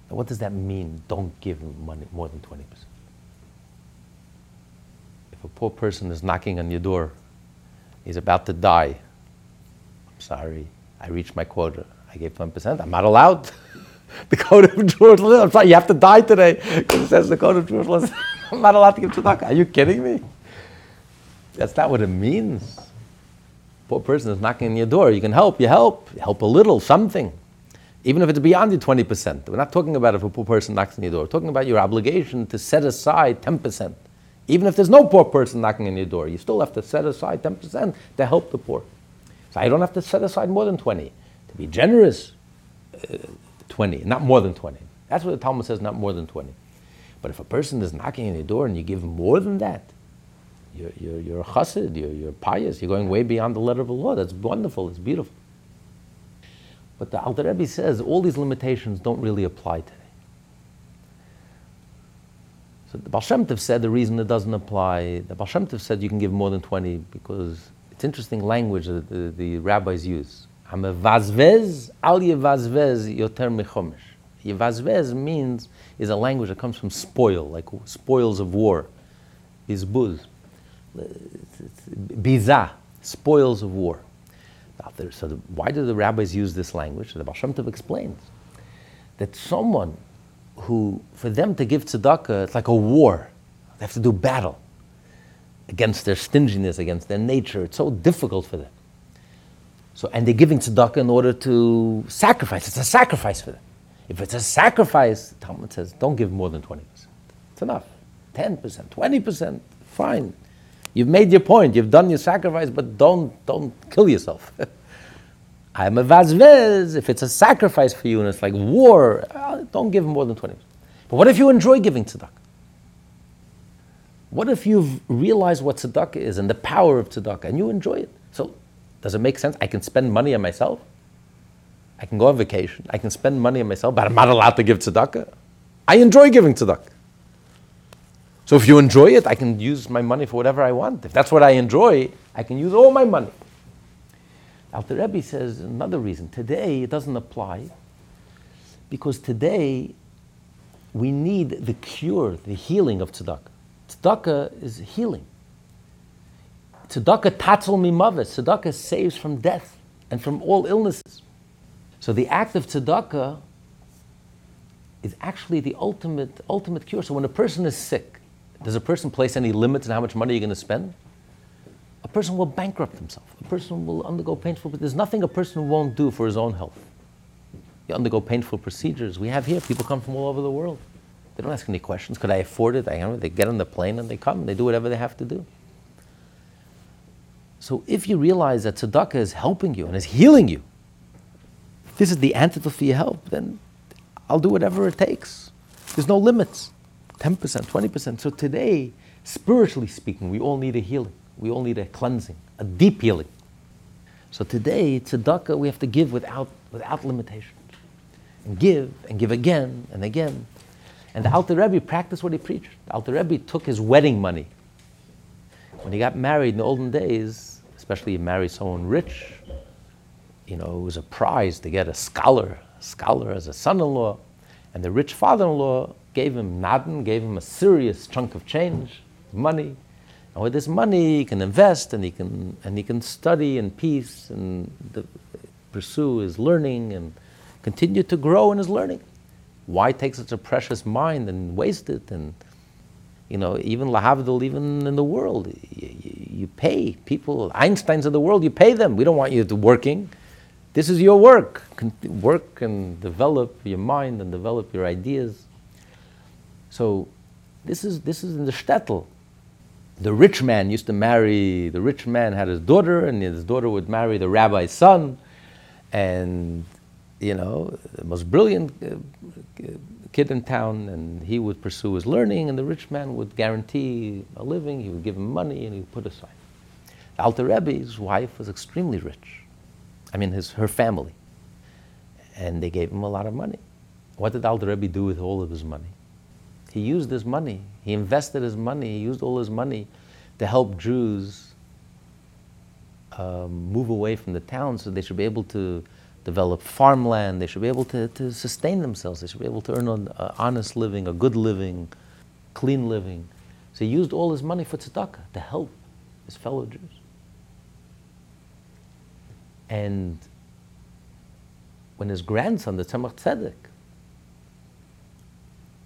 Now, what does that mean, don't give money more than 20%? If a poor person is knocking on your door, he's about to die. I'm sorry, I reached my quota. I gave 10%. I'm not allowed. the code of Jerusalem. I'm sorry, you have to die today because it says the code of Jerusalem. I'm not allowed to give tzedakah. Are you kidding me? That's not what it means. Poor person is knocking on your door. You can help, you help, help a little, something. Even if it's beyond your 20%. We're not talking about if a poor person knocks on your door. We're talking about your obligation to set aside 10%. Even if there's no poor person knocking on your door, you still have to set aside 10% to help the poor. So I don't have to set aside more than 20. To be generous, uh, 20, not more than 20. That's what the Talmud says, not more than 20. But if a person is knocking on your door and you give more than that, you're, you're, you're a chassid, you're, you're pious, you're going way beyond the letter of the law. That's wonderful, it's beautiful. But the Alter Rebbe says all these limitations don't really apply today. So the Baal Shem Tov said the reason it doesn't apply, the Baal Shem Tov said you can give more than 20 because it's interesting language that the, the rabbis use. Hamevazvez al yevazvez yoter mechomesh. Yevazvez means, is a language that comes from spoil, like spoils of war, is buz biza, spoils of war. So the, why do the rabbis use this language? The Baal Shem Tov explains that someone who, for them to give tzedakah, it's like a war. They have to do battle against their stinginess, against their nature. It's so difficult for them. So, and they're giving tzedakah in order to sacrifice. It's a sacrifice for them. If it's a sacrifice, Talmud says, don't give more than 20%. It's enough. 10%, 20%, fine. You've made your point, you've done your sacrifice, but don't, don't kill yourself. I'm a vazvez. If it's a sacrifice for you and it's like war, uh, don't give more than 20. But what if you enjoy giving tzedakah? What if you've realized what tzedakah is and the power of tzedakah and you enjoy it? So, does it make sense? I can spend money on myself. I can go on vacation. I can spend money on myself, but I'm not allowed to give tzedakah. I enjoy giving tzedakah. So if you enjoy it, I can use my money for whatever I want. If that's what I enjoy, I can use all my money. Alter Rebbe says another reason. Today it doesn't apply because today we need the cure, the healing of tzedakah. Tzedakah is healing. Tzedakah tatzel mimavis. Tzedakah saves from death and from all illnesses. So the act of tzedakah is actually the ultimate, ultimate cure. So when a person is sick, does a person place any limits on how much money you're going to spend? A person will bankrupt himself. A person will undergo painful, but there's nothing a person won't do for his own health. You undergo painful procedures. We have here people come from all over the world. They don't ask any questions. Could I afford it? I. They get on the plane and they come and they do whatever they have to do. So if you realize that tzedakah is helping you and is healing you, this is the antidote for your help, then I'll do whatever it takes. There's no limits. 10%, 20%. So today, spiritually speaking, we all need a healing. We all need a cleansing, a deep healing. So today, tzedakah, we have to give without, without limitations. And give, and give again, and again. And the Alter Rebbe practiced what he preached. The Alter Rebbe took his wedding money. When he got married in the olden days, especially you marry someone rich, you know, it was a prize to get a scholar, a scholar as a son-in-law. And the rich father-in-law gave him nadin, gave him a serious chunk of change, money. And with this money, he can invest and he can, and he can study in peace and the, pursue his learning and continue to grow in his learning. Why take such a precious mind and waste it? And, you know, even Lahavdil, even in the world, you, you pay people, Einsteins of the world, you pay them. We don't want you to working. This is your work. Work and develop your mind and develop your ideas. So this is, this is in the shtetl. The rich man used to marry, the rich man had his daughter, and his daughter would marry the rabbi's son. And, you know, the most brilliant uh, kid in town, and he would pursue his learning, and the rich man would guarantee a living, he would give him money, and he would put aside. The Alter Rebbe's wife was extremely rich. I mean, his, her family. And they gave him a lot of money. What did Alter Rebbe do with all of his money? He used his money. He invested his money. He used all his money to help Jews um, move away from the town so they should be able to develop farmland. They should be able to, to sustain themselves. They should be able to earn an honest living, a good living, clean living. So he used all his money for tzedakah to help his fellow Jews. And when his grandson, the Tzemach Tzedek,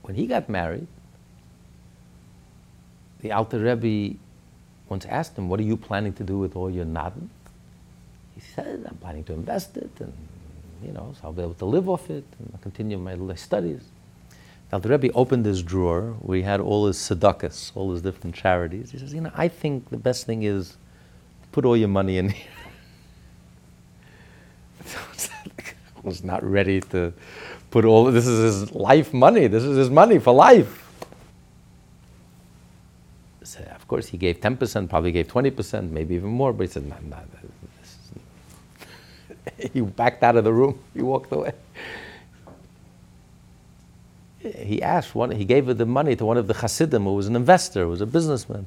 when he got married, the Alter Rebbe once asked him, What are you planning to do with all your nadin? He said, I'm planning to invest it, and you know, so I'll be able to live off it and I'll continue my studies. The Rebbe opened his drawer where he had all his tzedakahs, all his different charities. He says, You know, I think the best thing is put all your money in here. I was not ready to put all this is his life money. This is his money for life. So of course, he gave 10%, probably gave 20%, maybe even more, but he said, no, no, he backed out of the room. He walked away. He asked one, he gave the money to one of the Hasidim who was an investor, who was a businessman,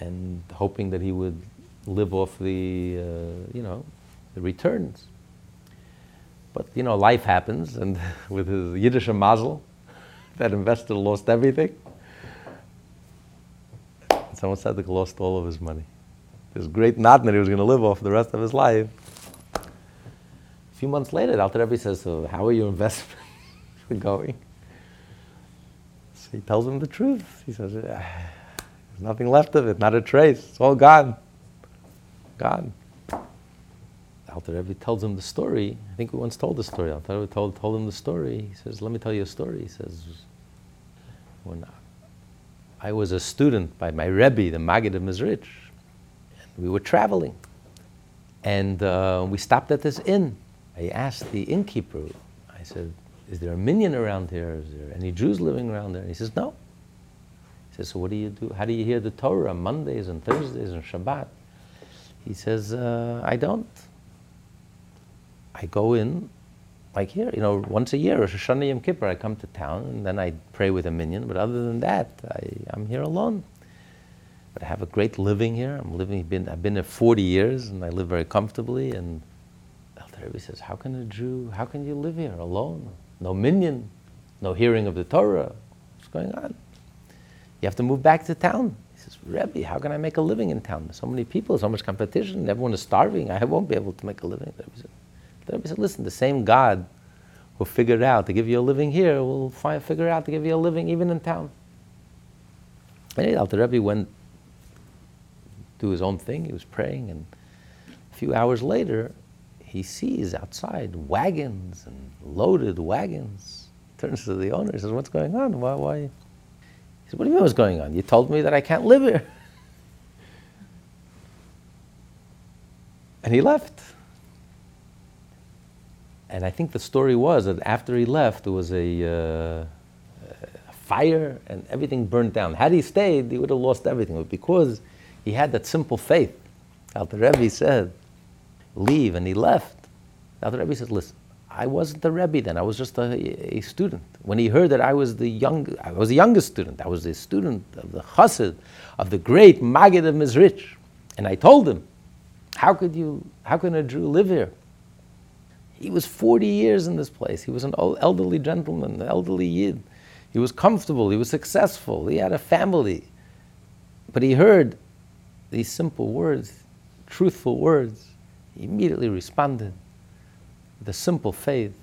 and hoping that he would live off the, uh, you know, the returns. But you know, life happens, and with his Yiddish mazel, that investor lost everything. Someone said he lost all of his money. This great knot that he was going to live off the rest of his life. A few months later, Alter Rebbe says, "So, how are your investments going?" So he tells him the truth. He says, ah, "There's nothing left of it, not a trace. It's all gone, gone." Alter Rebbe tells him the story. I think we once told the story. Alter Rebbe told, told him the story. He says, let me tell you a story. He says, when I was a student by my Rebbe, the Maggid of Mezrich, and we were traveling. And uh, we stopped at this inn. I asked the innkeeper, I said, is there a minyan around here? Is there any Jews living around there? And he says, no. He says, so what do you do? How do you hear the Torah on Mondays and Thursdays and Shabbat? He says, uh, I don't. I go in like here, you know, once a year, Rosh Hashanah Yom Kippur, I come to town and then I pray with a minyan. But other than that, I, I'm here alone. But I have a great living here. I'm living, been, I've been here 40 years and I live very comfortably. And Alter Rebbe says, How can a Jew, how can you live here alone? No minyan, no hearing of the Torah. What's going on? You have to move back to town. He says, Rebbe, how can I make a living in town? There's so many people, so much competition, everyone is starving. I won't be able to make a living. Rebbe said, the Rebbe said, listen, the same God who figured out to give you a living here will find, figure out to give you a living even in town. And the Rebbe went do his own thing. He was praying, and a few hours later, he sees outside wagons and loaded wagons. Turns to the owner. He says, "What's going on? Why? Why?" He says, "What do you mean what's going on? You told me that I can't live here." And he left. And I think the story was that after he left, there was a, uh, fire and everything burned down. Had he stayed, he would have lost everything. But because he had that simple faith, Alter Rebbe said, leave, and he left. Alter Rebbe said, listen, I wasn't the Rebbe then. I was just a, a, student. When he heard that I was the young, I was the youngest student. I was the student of the Chassid, of the great Maggid of Mezrich. And I told him, how could you, how can a Jew live here? He was 40 years in this place. He was an elderly gentleman, an elderly Yid. He was comfortable, he was successful, he had a family. But he heard these simple words, truthful words. He immediately responded with a simple faith,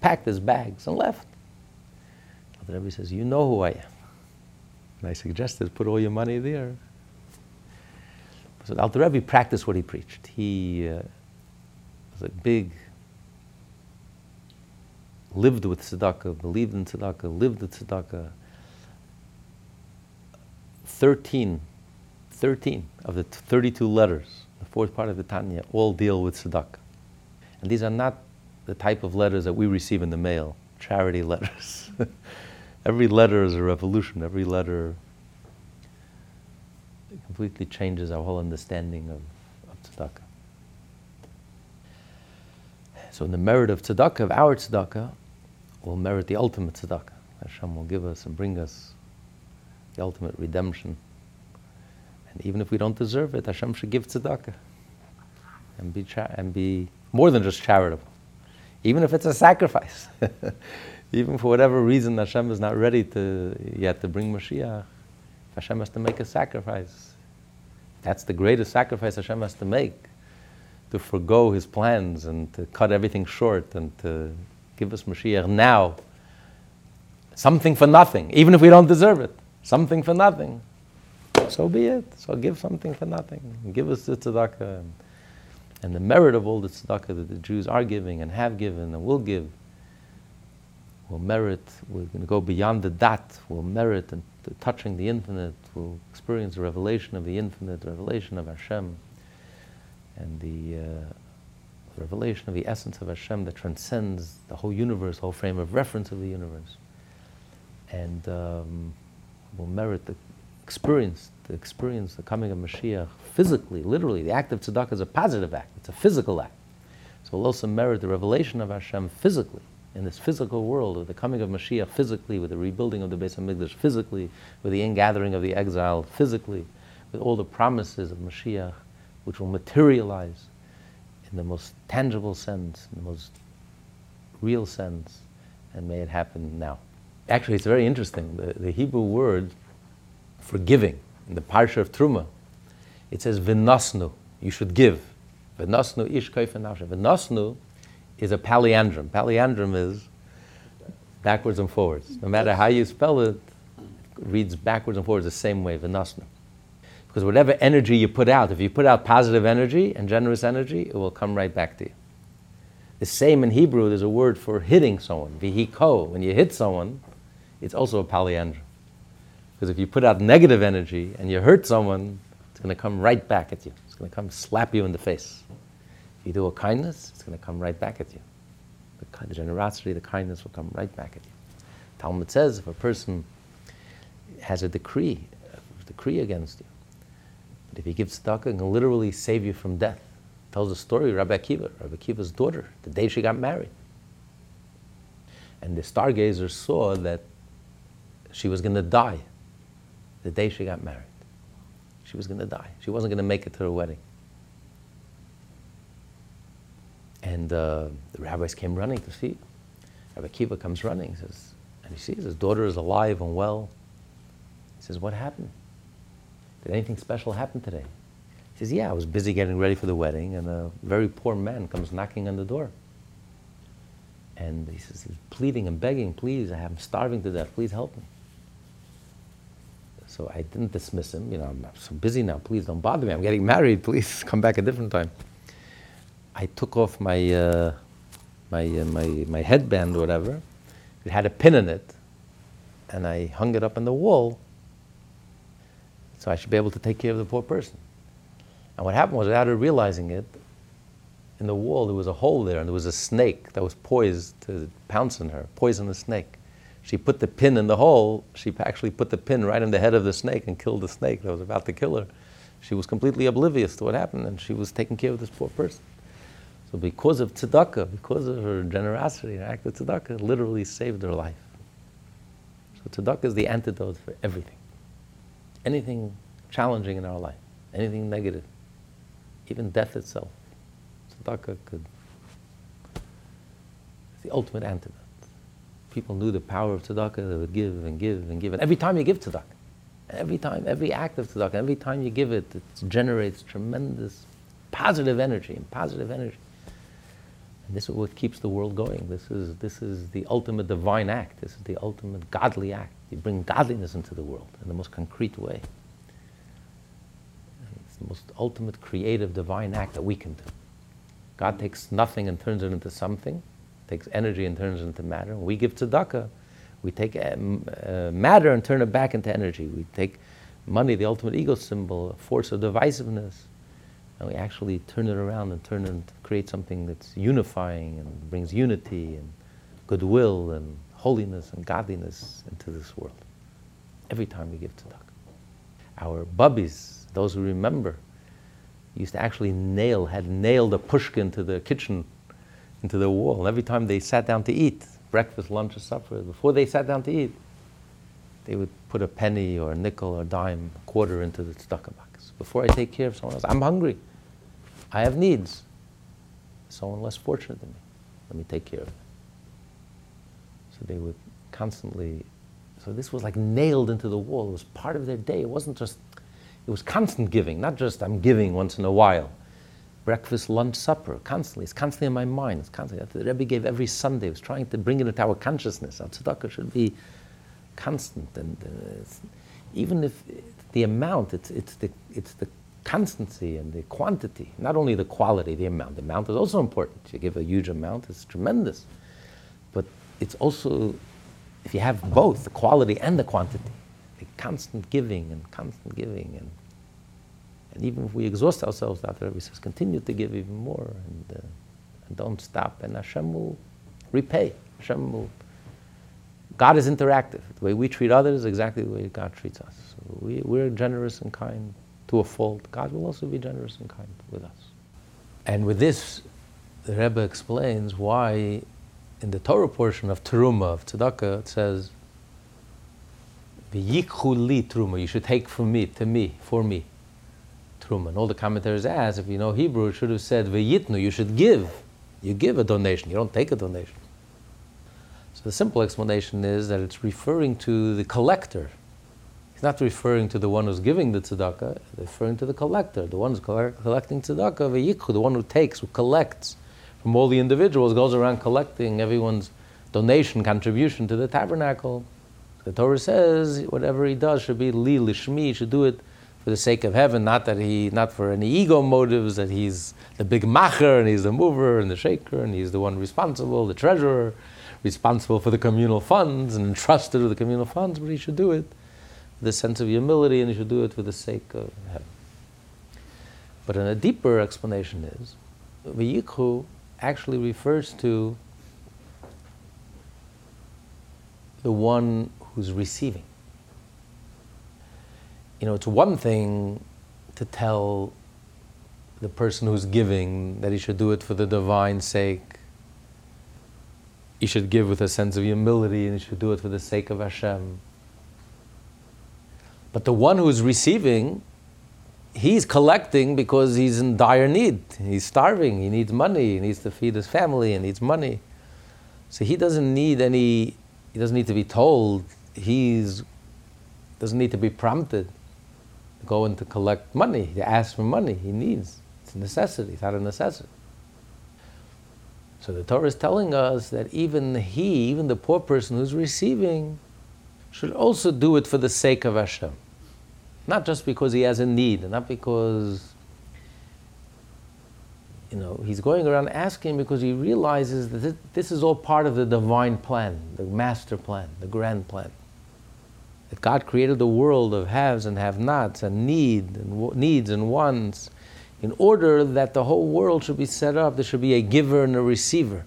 packed his bags, and left. The Rebbe says, You know who I am. And I suggested, Put all your money there. So Alter Rebbe practiced what he preached. He uh, was a big, lived with tzedakah, believed in tzedakah, lived with tzedakah. 13, 13 of the 32 letters, the fourth part of the Tanya, all deal with tzedakah. And these are not the type of letters that we receive in the mail, charity letters. Every letter is a revolution. Every letter completely changes our whole understanding of, of tzedakah. So, in the merit of tzedakah, of our tzedakah, we'll merit the ultimate tzedakah. Hashem will give us and bring us the ultimate redemption. And even if we don't deserve it, Hashem should give tzedakah and be, and be more than just charitable, even if it's a sacrifice. even for whatever reason Hashem is not ready to yet to bring Mashiach, Hashem has to make a sacrifice. That's the greatest sacrifice Hashem has to make, to forego His plans and to cut everything short and to give us Mashiach now. Something for nothing, even if we don't deserve it. Something for nothing. So be it. So give something for nothing. Give us the tzedakah. And, the merit of all the tzedakah that the Jews are giving and have given and will give will merit, we're going to go beyond the dat, will merit and touching the infinite, will experience the revelation of the infinite, revelation of Hashem, and the uh, revelation of the essence of Hashem that transcends the whole universe, whole frame of reference of the universe, and um, will merit the experience, the experience, the coming of Mashiach physically, literally. The act of tzedakah is a positive act; it's a physical act. So will also merit the revelation of Hashem physically in this physical world, with the coming of Mashiach physically, with the rebuilding of the Beis Hamikdash physically, with the ingathering of the exile physically, with all the promises of Mashiach, which will materialize in the most tangible sense, in the most real sense, and may it happen now. Actually, it's very interesting. The, the Hebrew word for giving in the Parsha of Truma, it says v'nasnu, you should give. V'nasnu ish V'nasnu is a palindrome. Palindrome is backwards and forwards. No matter how you spell it, it reads backwards and forwards the same way, Vinasna. Because whatever energy you put out, if you put out positive energy and generous energy, it will come right back to you. The same in Hebrew, there's a word for hitting someone, vihiko. When you hit someone, it's also a palindrome. Because if you put out negative energy and you hurt someone, it's going to come right back at you. It's going to come slap you in the face. If you do a kindness, it's going to come right back at you. The, the generosity, the kindness will come right back at you. Talmud says if a person has a decree, a decree against you, but if he gives tzedakah, it can literally save you from death. tells a story, Rabbi Akiva, Rabbi Akiva's daughter, the day she got married. And the stargazer saw that she was going to die the day she got married. She was going to die. She wasn't going to make it to her wedding. And uh, the rabbis came running to see. Rabbi Kiva comes running, says, and he sees his daughter is alive and well. He says, What happened? Did anything special happen today? He says, Yeah, I was busy getting ready for the wedding, and a very poor man comes knocking on the door. And he says, He's pleading and begging, Please, I am starving to death, please help me. So I didn't dismiss him. You know, I'm so busy now, please don't bother me. I'm getting married, please come back a different time. I took off my, uh, my, uh, my, my headband or whatever. It had a pin in it. And I hung it up on the wall so I should be able to take care of the poor person. And what happened was, without her realizing it, in the wall there was a hole there and there was a snake that was poised to pounce on her, poisonous snake. She put the pin in the hole, she actually put the pin right in the head of the snake and killed the snake that was about to kill her. She was completely oblivious to what happened and she was taking care of this poor person. So because of tzedakah, because of her generosity, her act of tzedakah, literally saved her life. So tzedakah is the antidote for everything. Anything challenging in our life, anything negative, even death itself. Tzedakah could, it's the ultimate antidote. People knew the power of tzedakah, they would give and give and give. And every time you give tzedakah, every time, every act of tzedakah, every time you give it, it generates tremendous positive energy and positive energy. And this is what keeps the world going. This is, this is the ultimate divine act. This is the ultimate godly act. You bring godliness into the world in the most concrete way. It's the most ultimate creative divine act that we can do. God takes nothing and turns it into something, takes energy and turns it into matter. We give tzedakah, we take um, uh, matter and turn it back into energy. We take money, the ultimate ego symbol, a force of divisiveness, and we actually turn it around and turn it create something that's unifying and brings unity and goodwill and holiness and godliness into this world. Every time we give tzedakah. Our bubbies, those who remember, used to actually nail, had nailed a pushkin to the kitchen, into the wall. And every time they sat down to eat, breakfast, lunch, or supper, before they sat down to eat, they would put a penny or a nickel or a dime, a quarter into the tzedakah box. Before I take care of someone else, I'm hungry. I have needs. Someone less fortunate than me. Let me take care of them. They would constantly, so this was like nailed into the wall. It was part of their day. It wasn't just, it was constant giving, not just I'm giving once in a while. Breakfast, lunch, supper, constantly. It's constantly in my mind. It's constantly. The Rebbe gave every Sunday. He was trying to bring it into our consciousness. Our tzedakah should be constant. And uh, even if the amount, it's, it's, the, it's the constancy and the quantity, not only the quality, the amount. The amount is also important. You give a huge amount, it's tremendous. It's also, if you have both, the quality and the quantity, the constant giving and constant giving. And, and even if we exhaust ourselves out there, we says, continue to give even more and, uh, and don't stop. And Hashem will repay. Hashem will. God is interactive. The way we treat others is exactly the way God treats us. So we, we're generous and kind to a fault, God will also be generous and kind with us. And with this, the Rebbe explains why in the Torah portion of Teruma, of Tzedakah, it says, V'yikhu li truma, you should take from me, to me, for me, truma. And all the commentators ask, if you know Hebrew, it should have said v'yitnu, you should give. You give a donation, you don't take a donation. So the simple explanation is that it's referring to the collector, He's not referring to the one who's giving the tzedakah, it's referring to the collector, the one who's collecting tzedakah, v'yikhu, the one who takes, who collects from all the individuals, goes around collecting everyone's donation, contribution to the tabernacle. The Torah says whatever he does should be li lishmi, should do it for the sake of heaven, not that he, not for any ego motives, that he's the big macher and he's the mover and the shaker and he's the one responsible, the treasurer, responsible for the communal funds and entrusted with the communal funds, but he should do it with a sense of humility and he should do it for the sake of heaven. But in a deeper explanation is, V'yikhu actually refers to the one who's receiving. You know, it's one thing to tell the person who's giving that he should do it for the divine sake. He should give with a sense of humility and he should do it for the sake of Hashem. But the one who's receiving, he's collecting because he's in dire need. He's starving, he needs money, he needs to feed his family, he needs money. So he doesn't need any, he doesn't need to be told, he's doesn't need to be prompted to go and to collect money, to ask for money. He needs. It's a necessity, it's not a necessity. So the Torah is telling us that even he, even the poor person who's receiving, should also do it for the sake of Hashem. Not just because he has a need, not because you know, he's going around asking because he realizes that this is all part of the divine plan, the master plan, the grand plan. That God created the world of haves and have-nots and need and needs and wants in order that the whole world should be set up. There should be a giver and a receiver.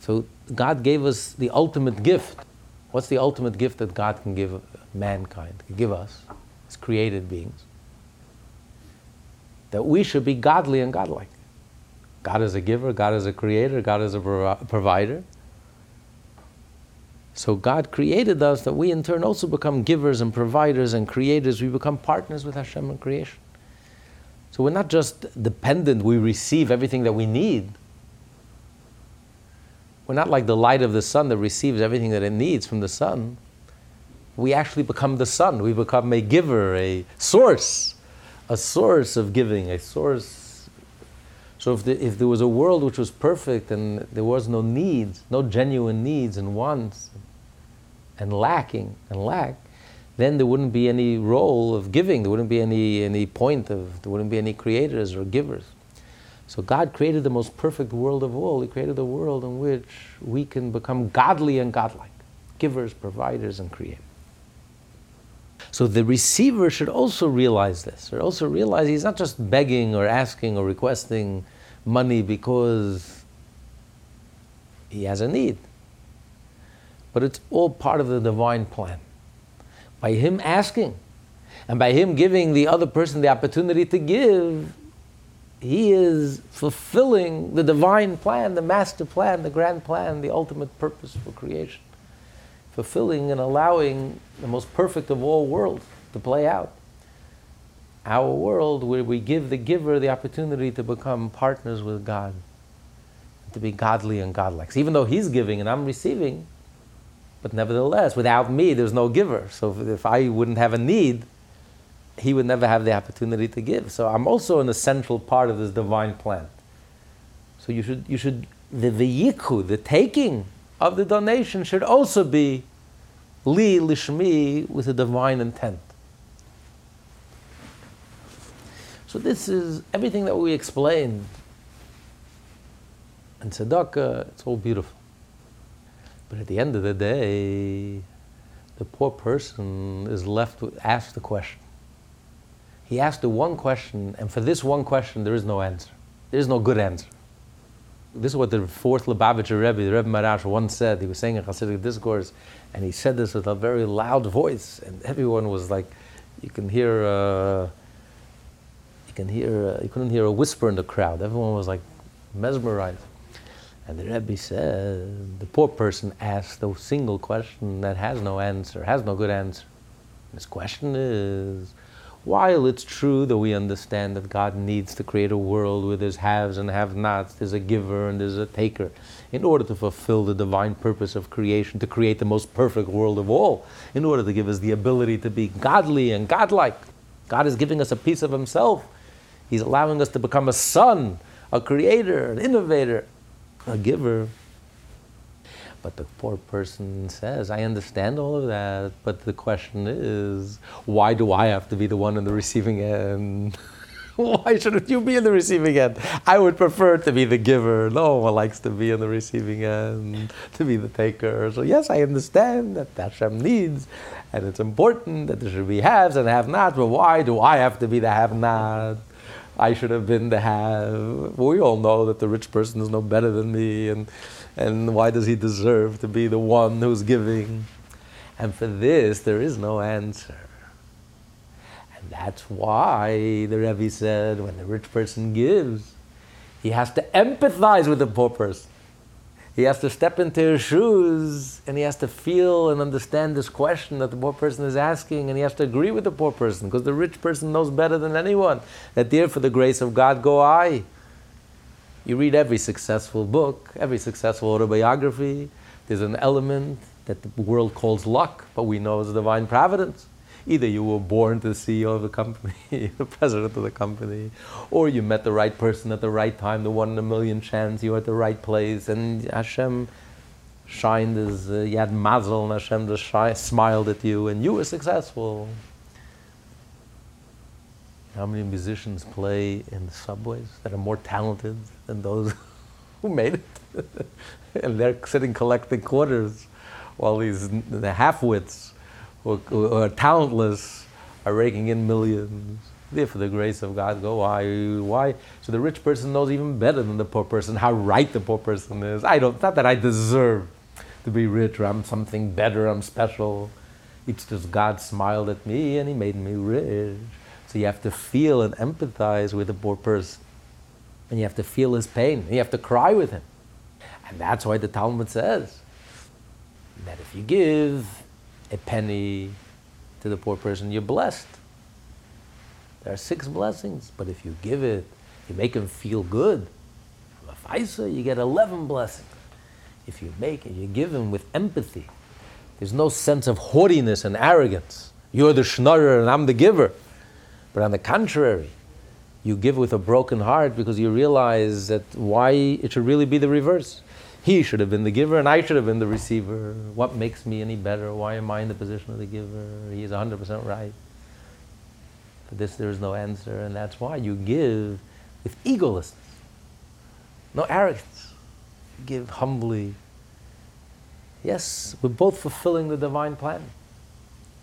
So God gave us the ultimate gift. What's the ultimate gift that God can give mankind, can give us? Created beings, that we should be godly and godlike. God is a giver, God is a creator, God is a provider. So God created us that we in turn also become givers and providers and creators. We become partners with Hashem in creation. So we're not just dependent, we receive everything that we need. We're not like the light of the sun that receives everything that it needs from the sun. We actually become the sun. We become a giver, a source, a source of giving, a source. So if, the, if there was a world which was perfect and there was no needs, no genuine needs and wants, and lacking and lack, then there wouldn't be any role of giving. There wouldn't be any, any point of, there wouldn't be any creators or givers. So God created the most perfect world of all. He created a world in which we can become godly and godlike, givers, providers, and creators. So the receiver should also realize this, or also realize he's not just begging or asking or requesting money because he has a need, but it's all part of the divine plan. By him asking and by him giving the other person the opportunity to give, he is fulfilling the divine plan, the master plan, the grand plan, the ultimate purpose for creation. Fulfilling and allowing the most perfect of all worlds to play out. Our world where we give the giver the opportunity to become partners with God, to be godly and godlike. So even though he's giving and I'm receiving, but nevertheless, without me, there's no giver. So if I wouldn't have a need, he would never have the opportunity to give. So I'm also an essential part of this divine plan. So you should, you should the v'yiku, the taking of the donation, should also be li lishmi with a divine intent. So this is everything that we explained. And tzedakah, it's all beautiful. But at the end of the day, the poor person is left with asked the question he asked the one question, and for this one question, there is no answer. There is no good answer. This is what the fourth Lubavitcher Rebbe, the Rebbe Maharash, once said. He was saying a Hasidic discourse, and he said this with a very loud voice, and everyone was like, you can hear, uh, you can hear, uh, you couldn't hear a whisper in the crowd. Everyone was like mesmerized. And the Rebbe said, the poor person asked a single question that has no answer, has no good answer. His question is, while it's true that we understand that God needs to create a world where there's haves and have nots, there's a giver and there's a taker, in order to fulfill the divine purpose of creation, to create the most perfect world of all, in order to give us the ability to be godly and godlike. God is giving us a piece of Himself. He's allowing us to become a son, a creator, an innovator, a giver. But the poor person says, I understand all of that, but the question is, why do I have to be the one in the receiving end? why shouldn't you be in the receiving end? I would prefer to be the giver. No one likes to be in the receiving end, to be the taker. So, yes, I understand that Hashem needs, and it's important that there should be haves and have nots, but why do I have to be the have not? I should have been the have. We all know that the rich person is no better than me, and and why does he deserve to be the one who's giving? And for this, there is no answer. And that's why the Rebbe said when the rich person gives, he has to empathize with the poor person. He has to step into his shoes and he has to feel and understand this question that the poor person is asking and he has to agree with the poor person because the rich person knows better than anyone that there for the grace of God go I. You read every successful book, every successful autobiography, there's an element that the world calls luck, but we know is divine providence. Either you were born to the CEO of the company, the president of the company, or you met the right person at the right time, the one in a million chance, you were at the right place, and Hashem shined his, uh, you had mazel, and Hashem just shi- smiled at you, and you were successful. How many musicians play in the subways that are more talented than those who made it? and they're sitting collecting quarters while these the half-wits who, who are talentless are raking in millions. There, for the grace of God, go why? Why? So the rich person knows even better than the poor person how right the poor person is. I don't. Not that I deserve to be rich or I'm something better. I'm special. It's just God smiled at me and He made me rich. So you have to feel and empathize with the poor person. And you have to feel his pain. You have to cry with him. And that's why the Talmud says that if you give a penny to the poor person, you're blessed. There are six blessings, but if you give it, you make him feel good. From a you get 11 blessings. If you make it, you give him with empathy. There's no sense of haughtiness and arrogance. You're the schnorrer and I'm the giver. But on the contrary, you give with a broken heart because you realize that why it should really be the reverse. He should have been the giver and I should have been the receiver. What makes me any better? Why am I in the position of the giver? He is 100% right. For this, there is no answer, and that's why you give with egolessness, no arrogance. You give humbly. Yes, we're both fulfilling the divine plan.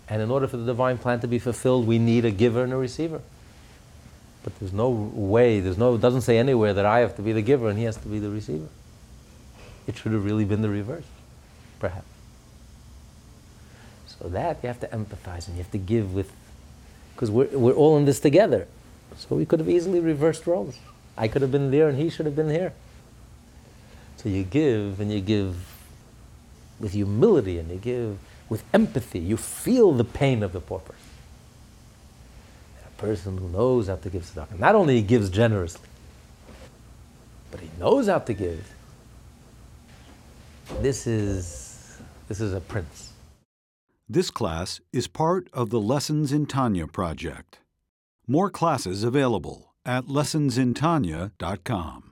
And in order for the divine plan to be fulfilled, we need a giver and a receiver. But there's no way, there's no, it doesn't say anywhere that I have to be the giver and he has to be the receiver. It should have really been the reverse, perhaps. So that you have to empathize and you have to give with, because we're, we're all in this together. So we could have easily reversed roles. I could have been there and he should have been here. So you give and you give with humility and you give with empathy. You feel the pain of the poor person person who knows how to give tzedakah. Not only he gives generously, but he knows how to give. This is, this is a prince. This class is part of the Lessons in Tanya project. More classes available at lessonsintanya.com.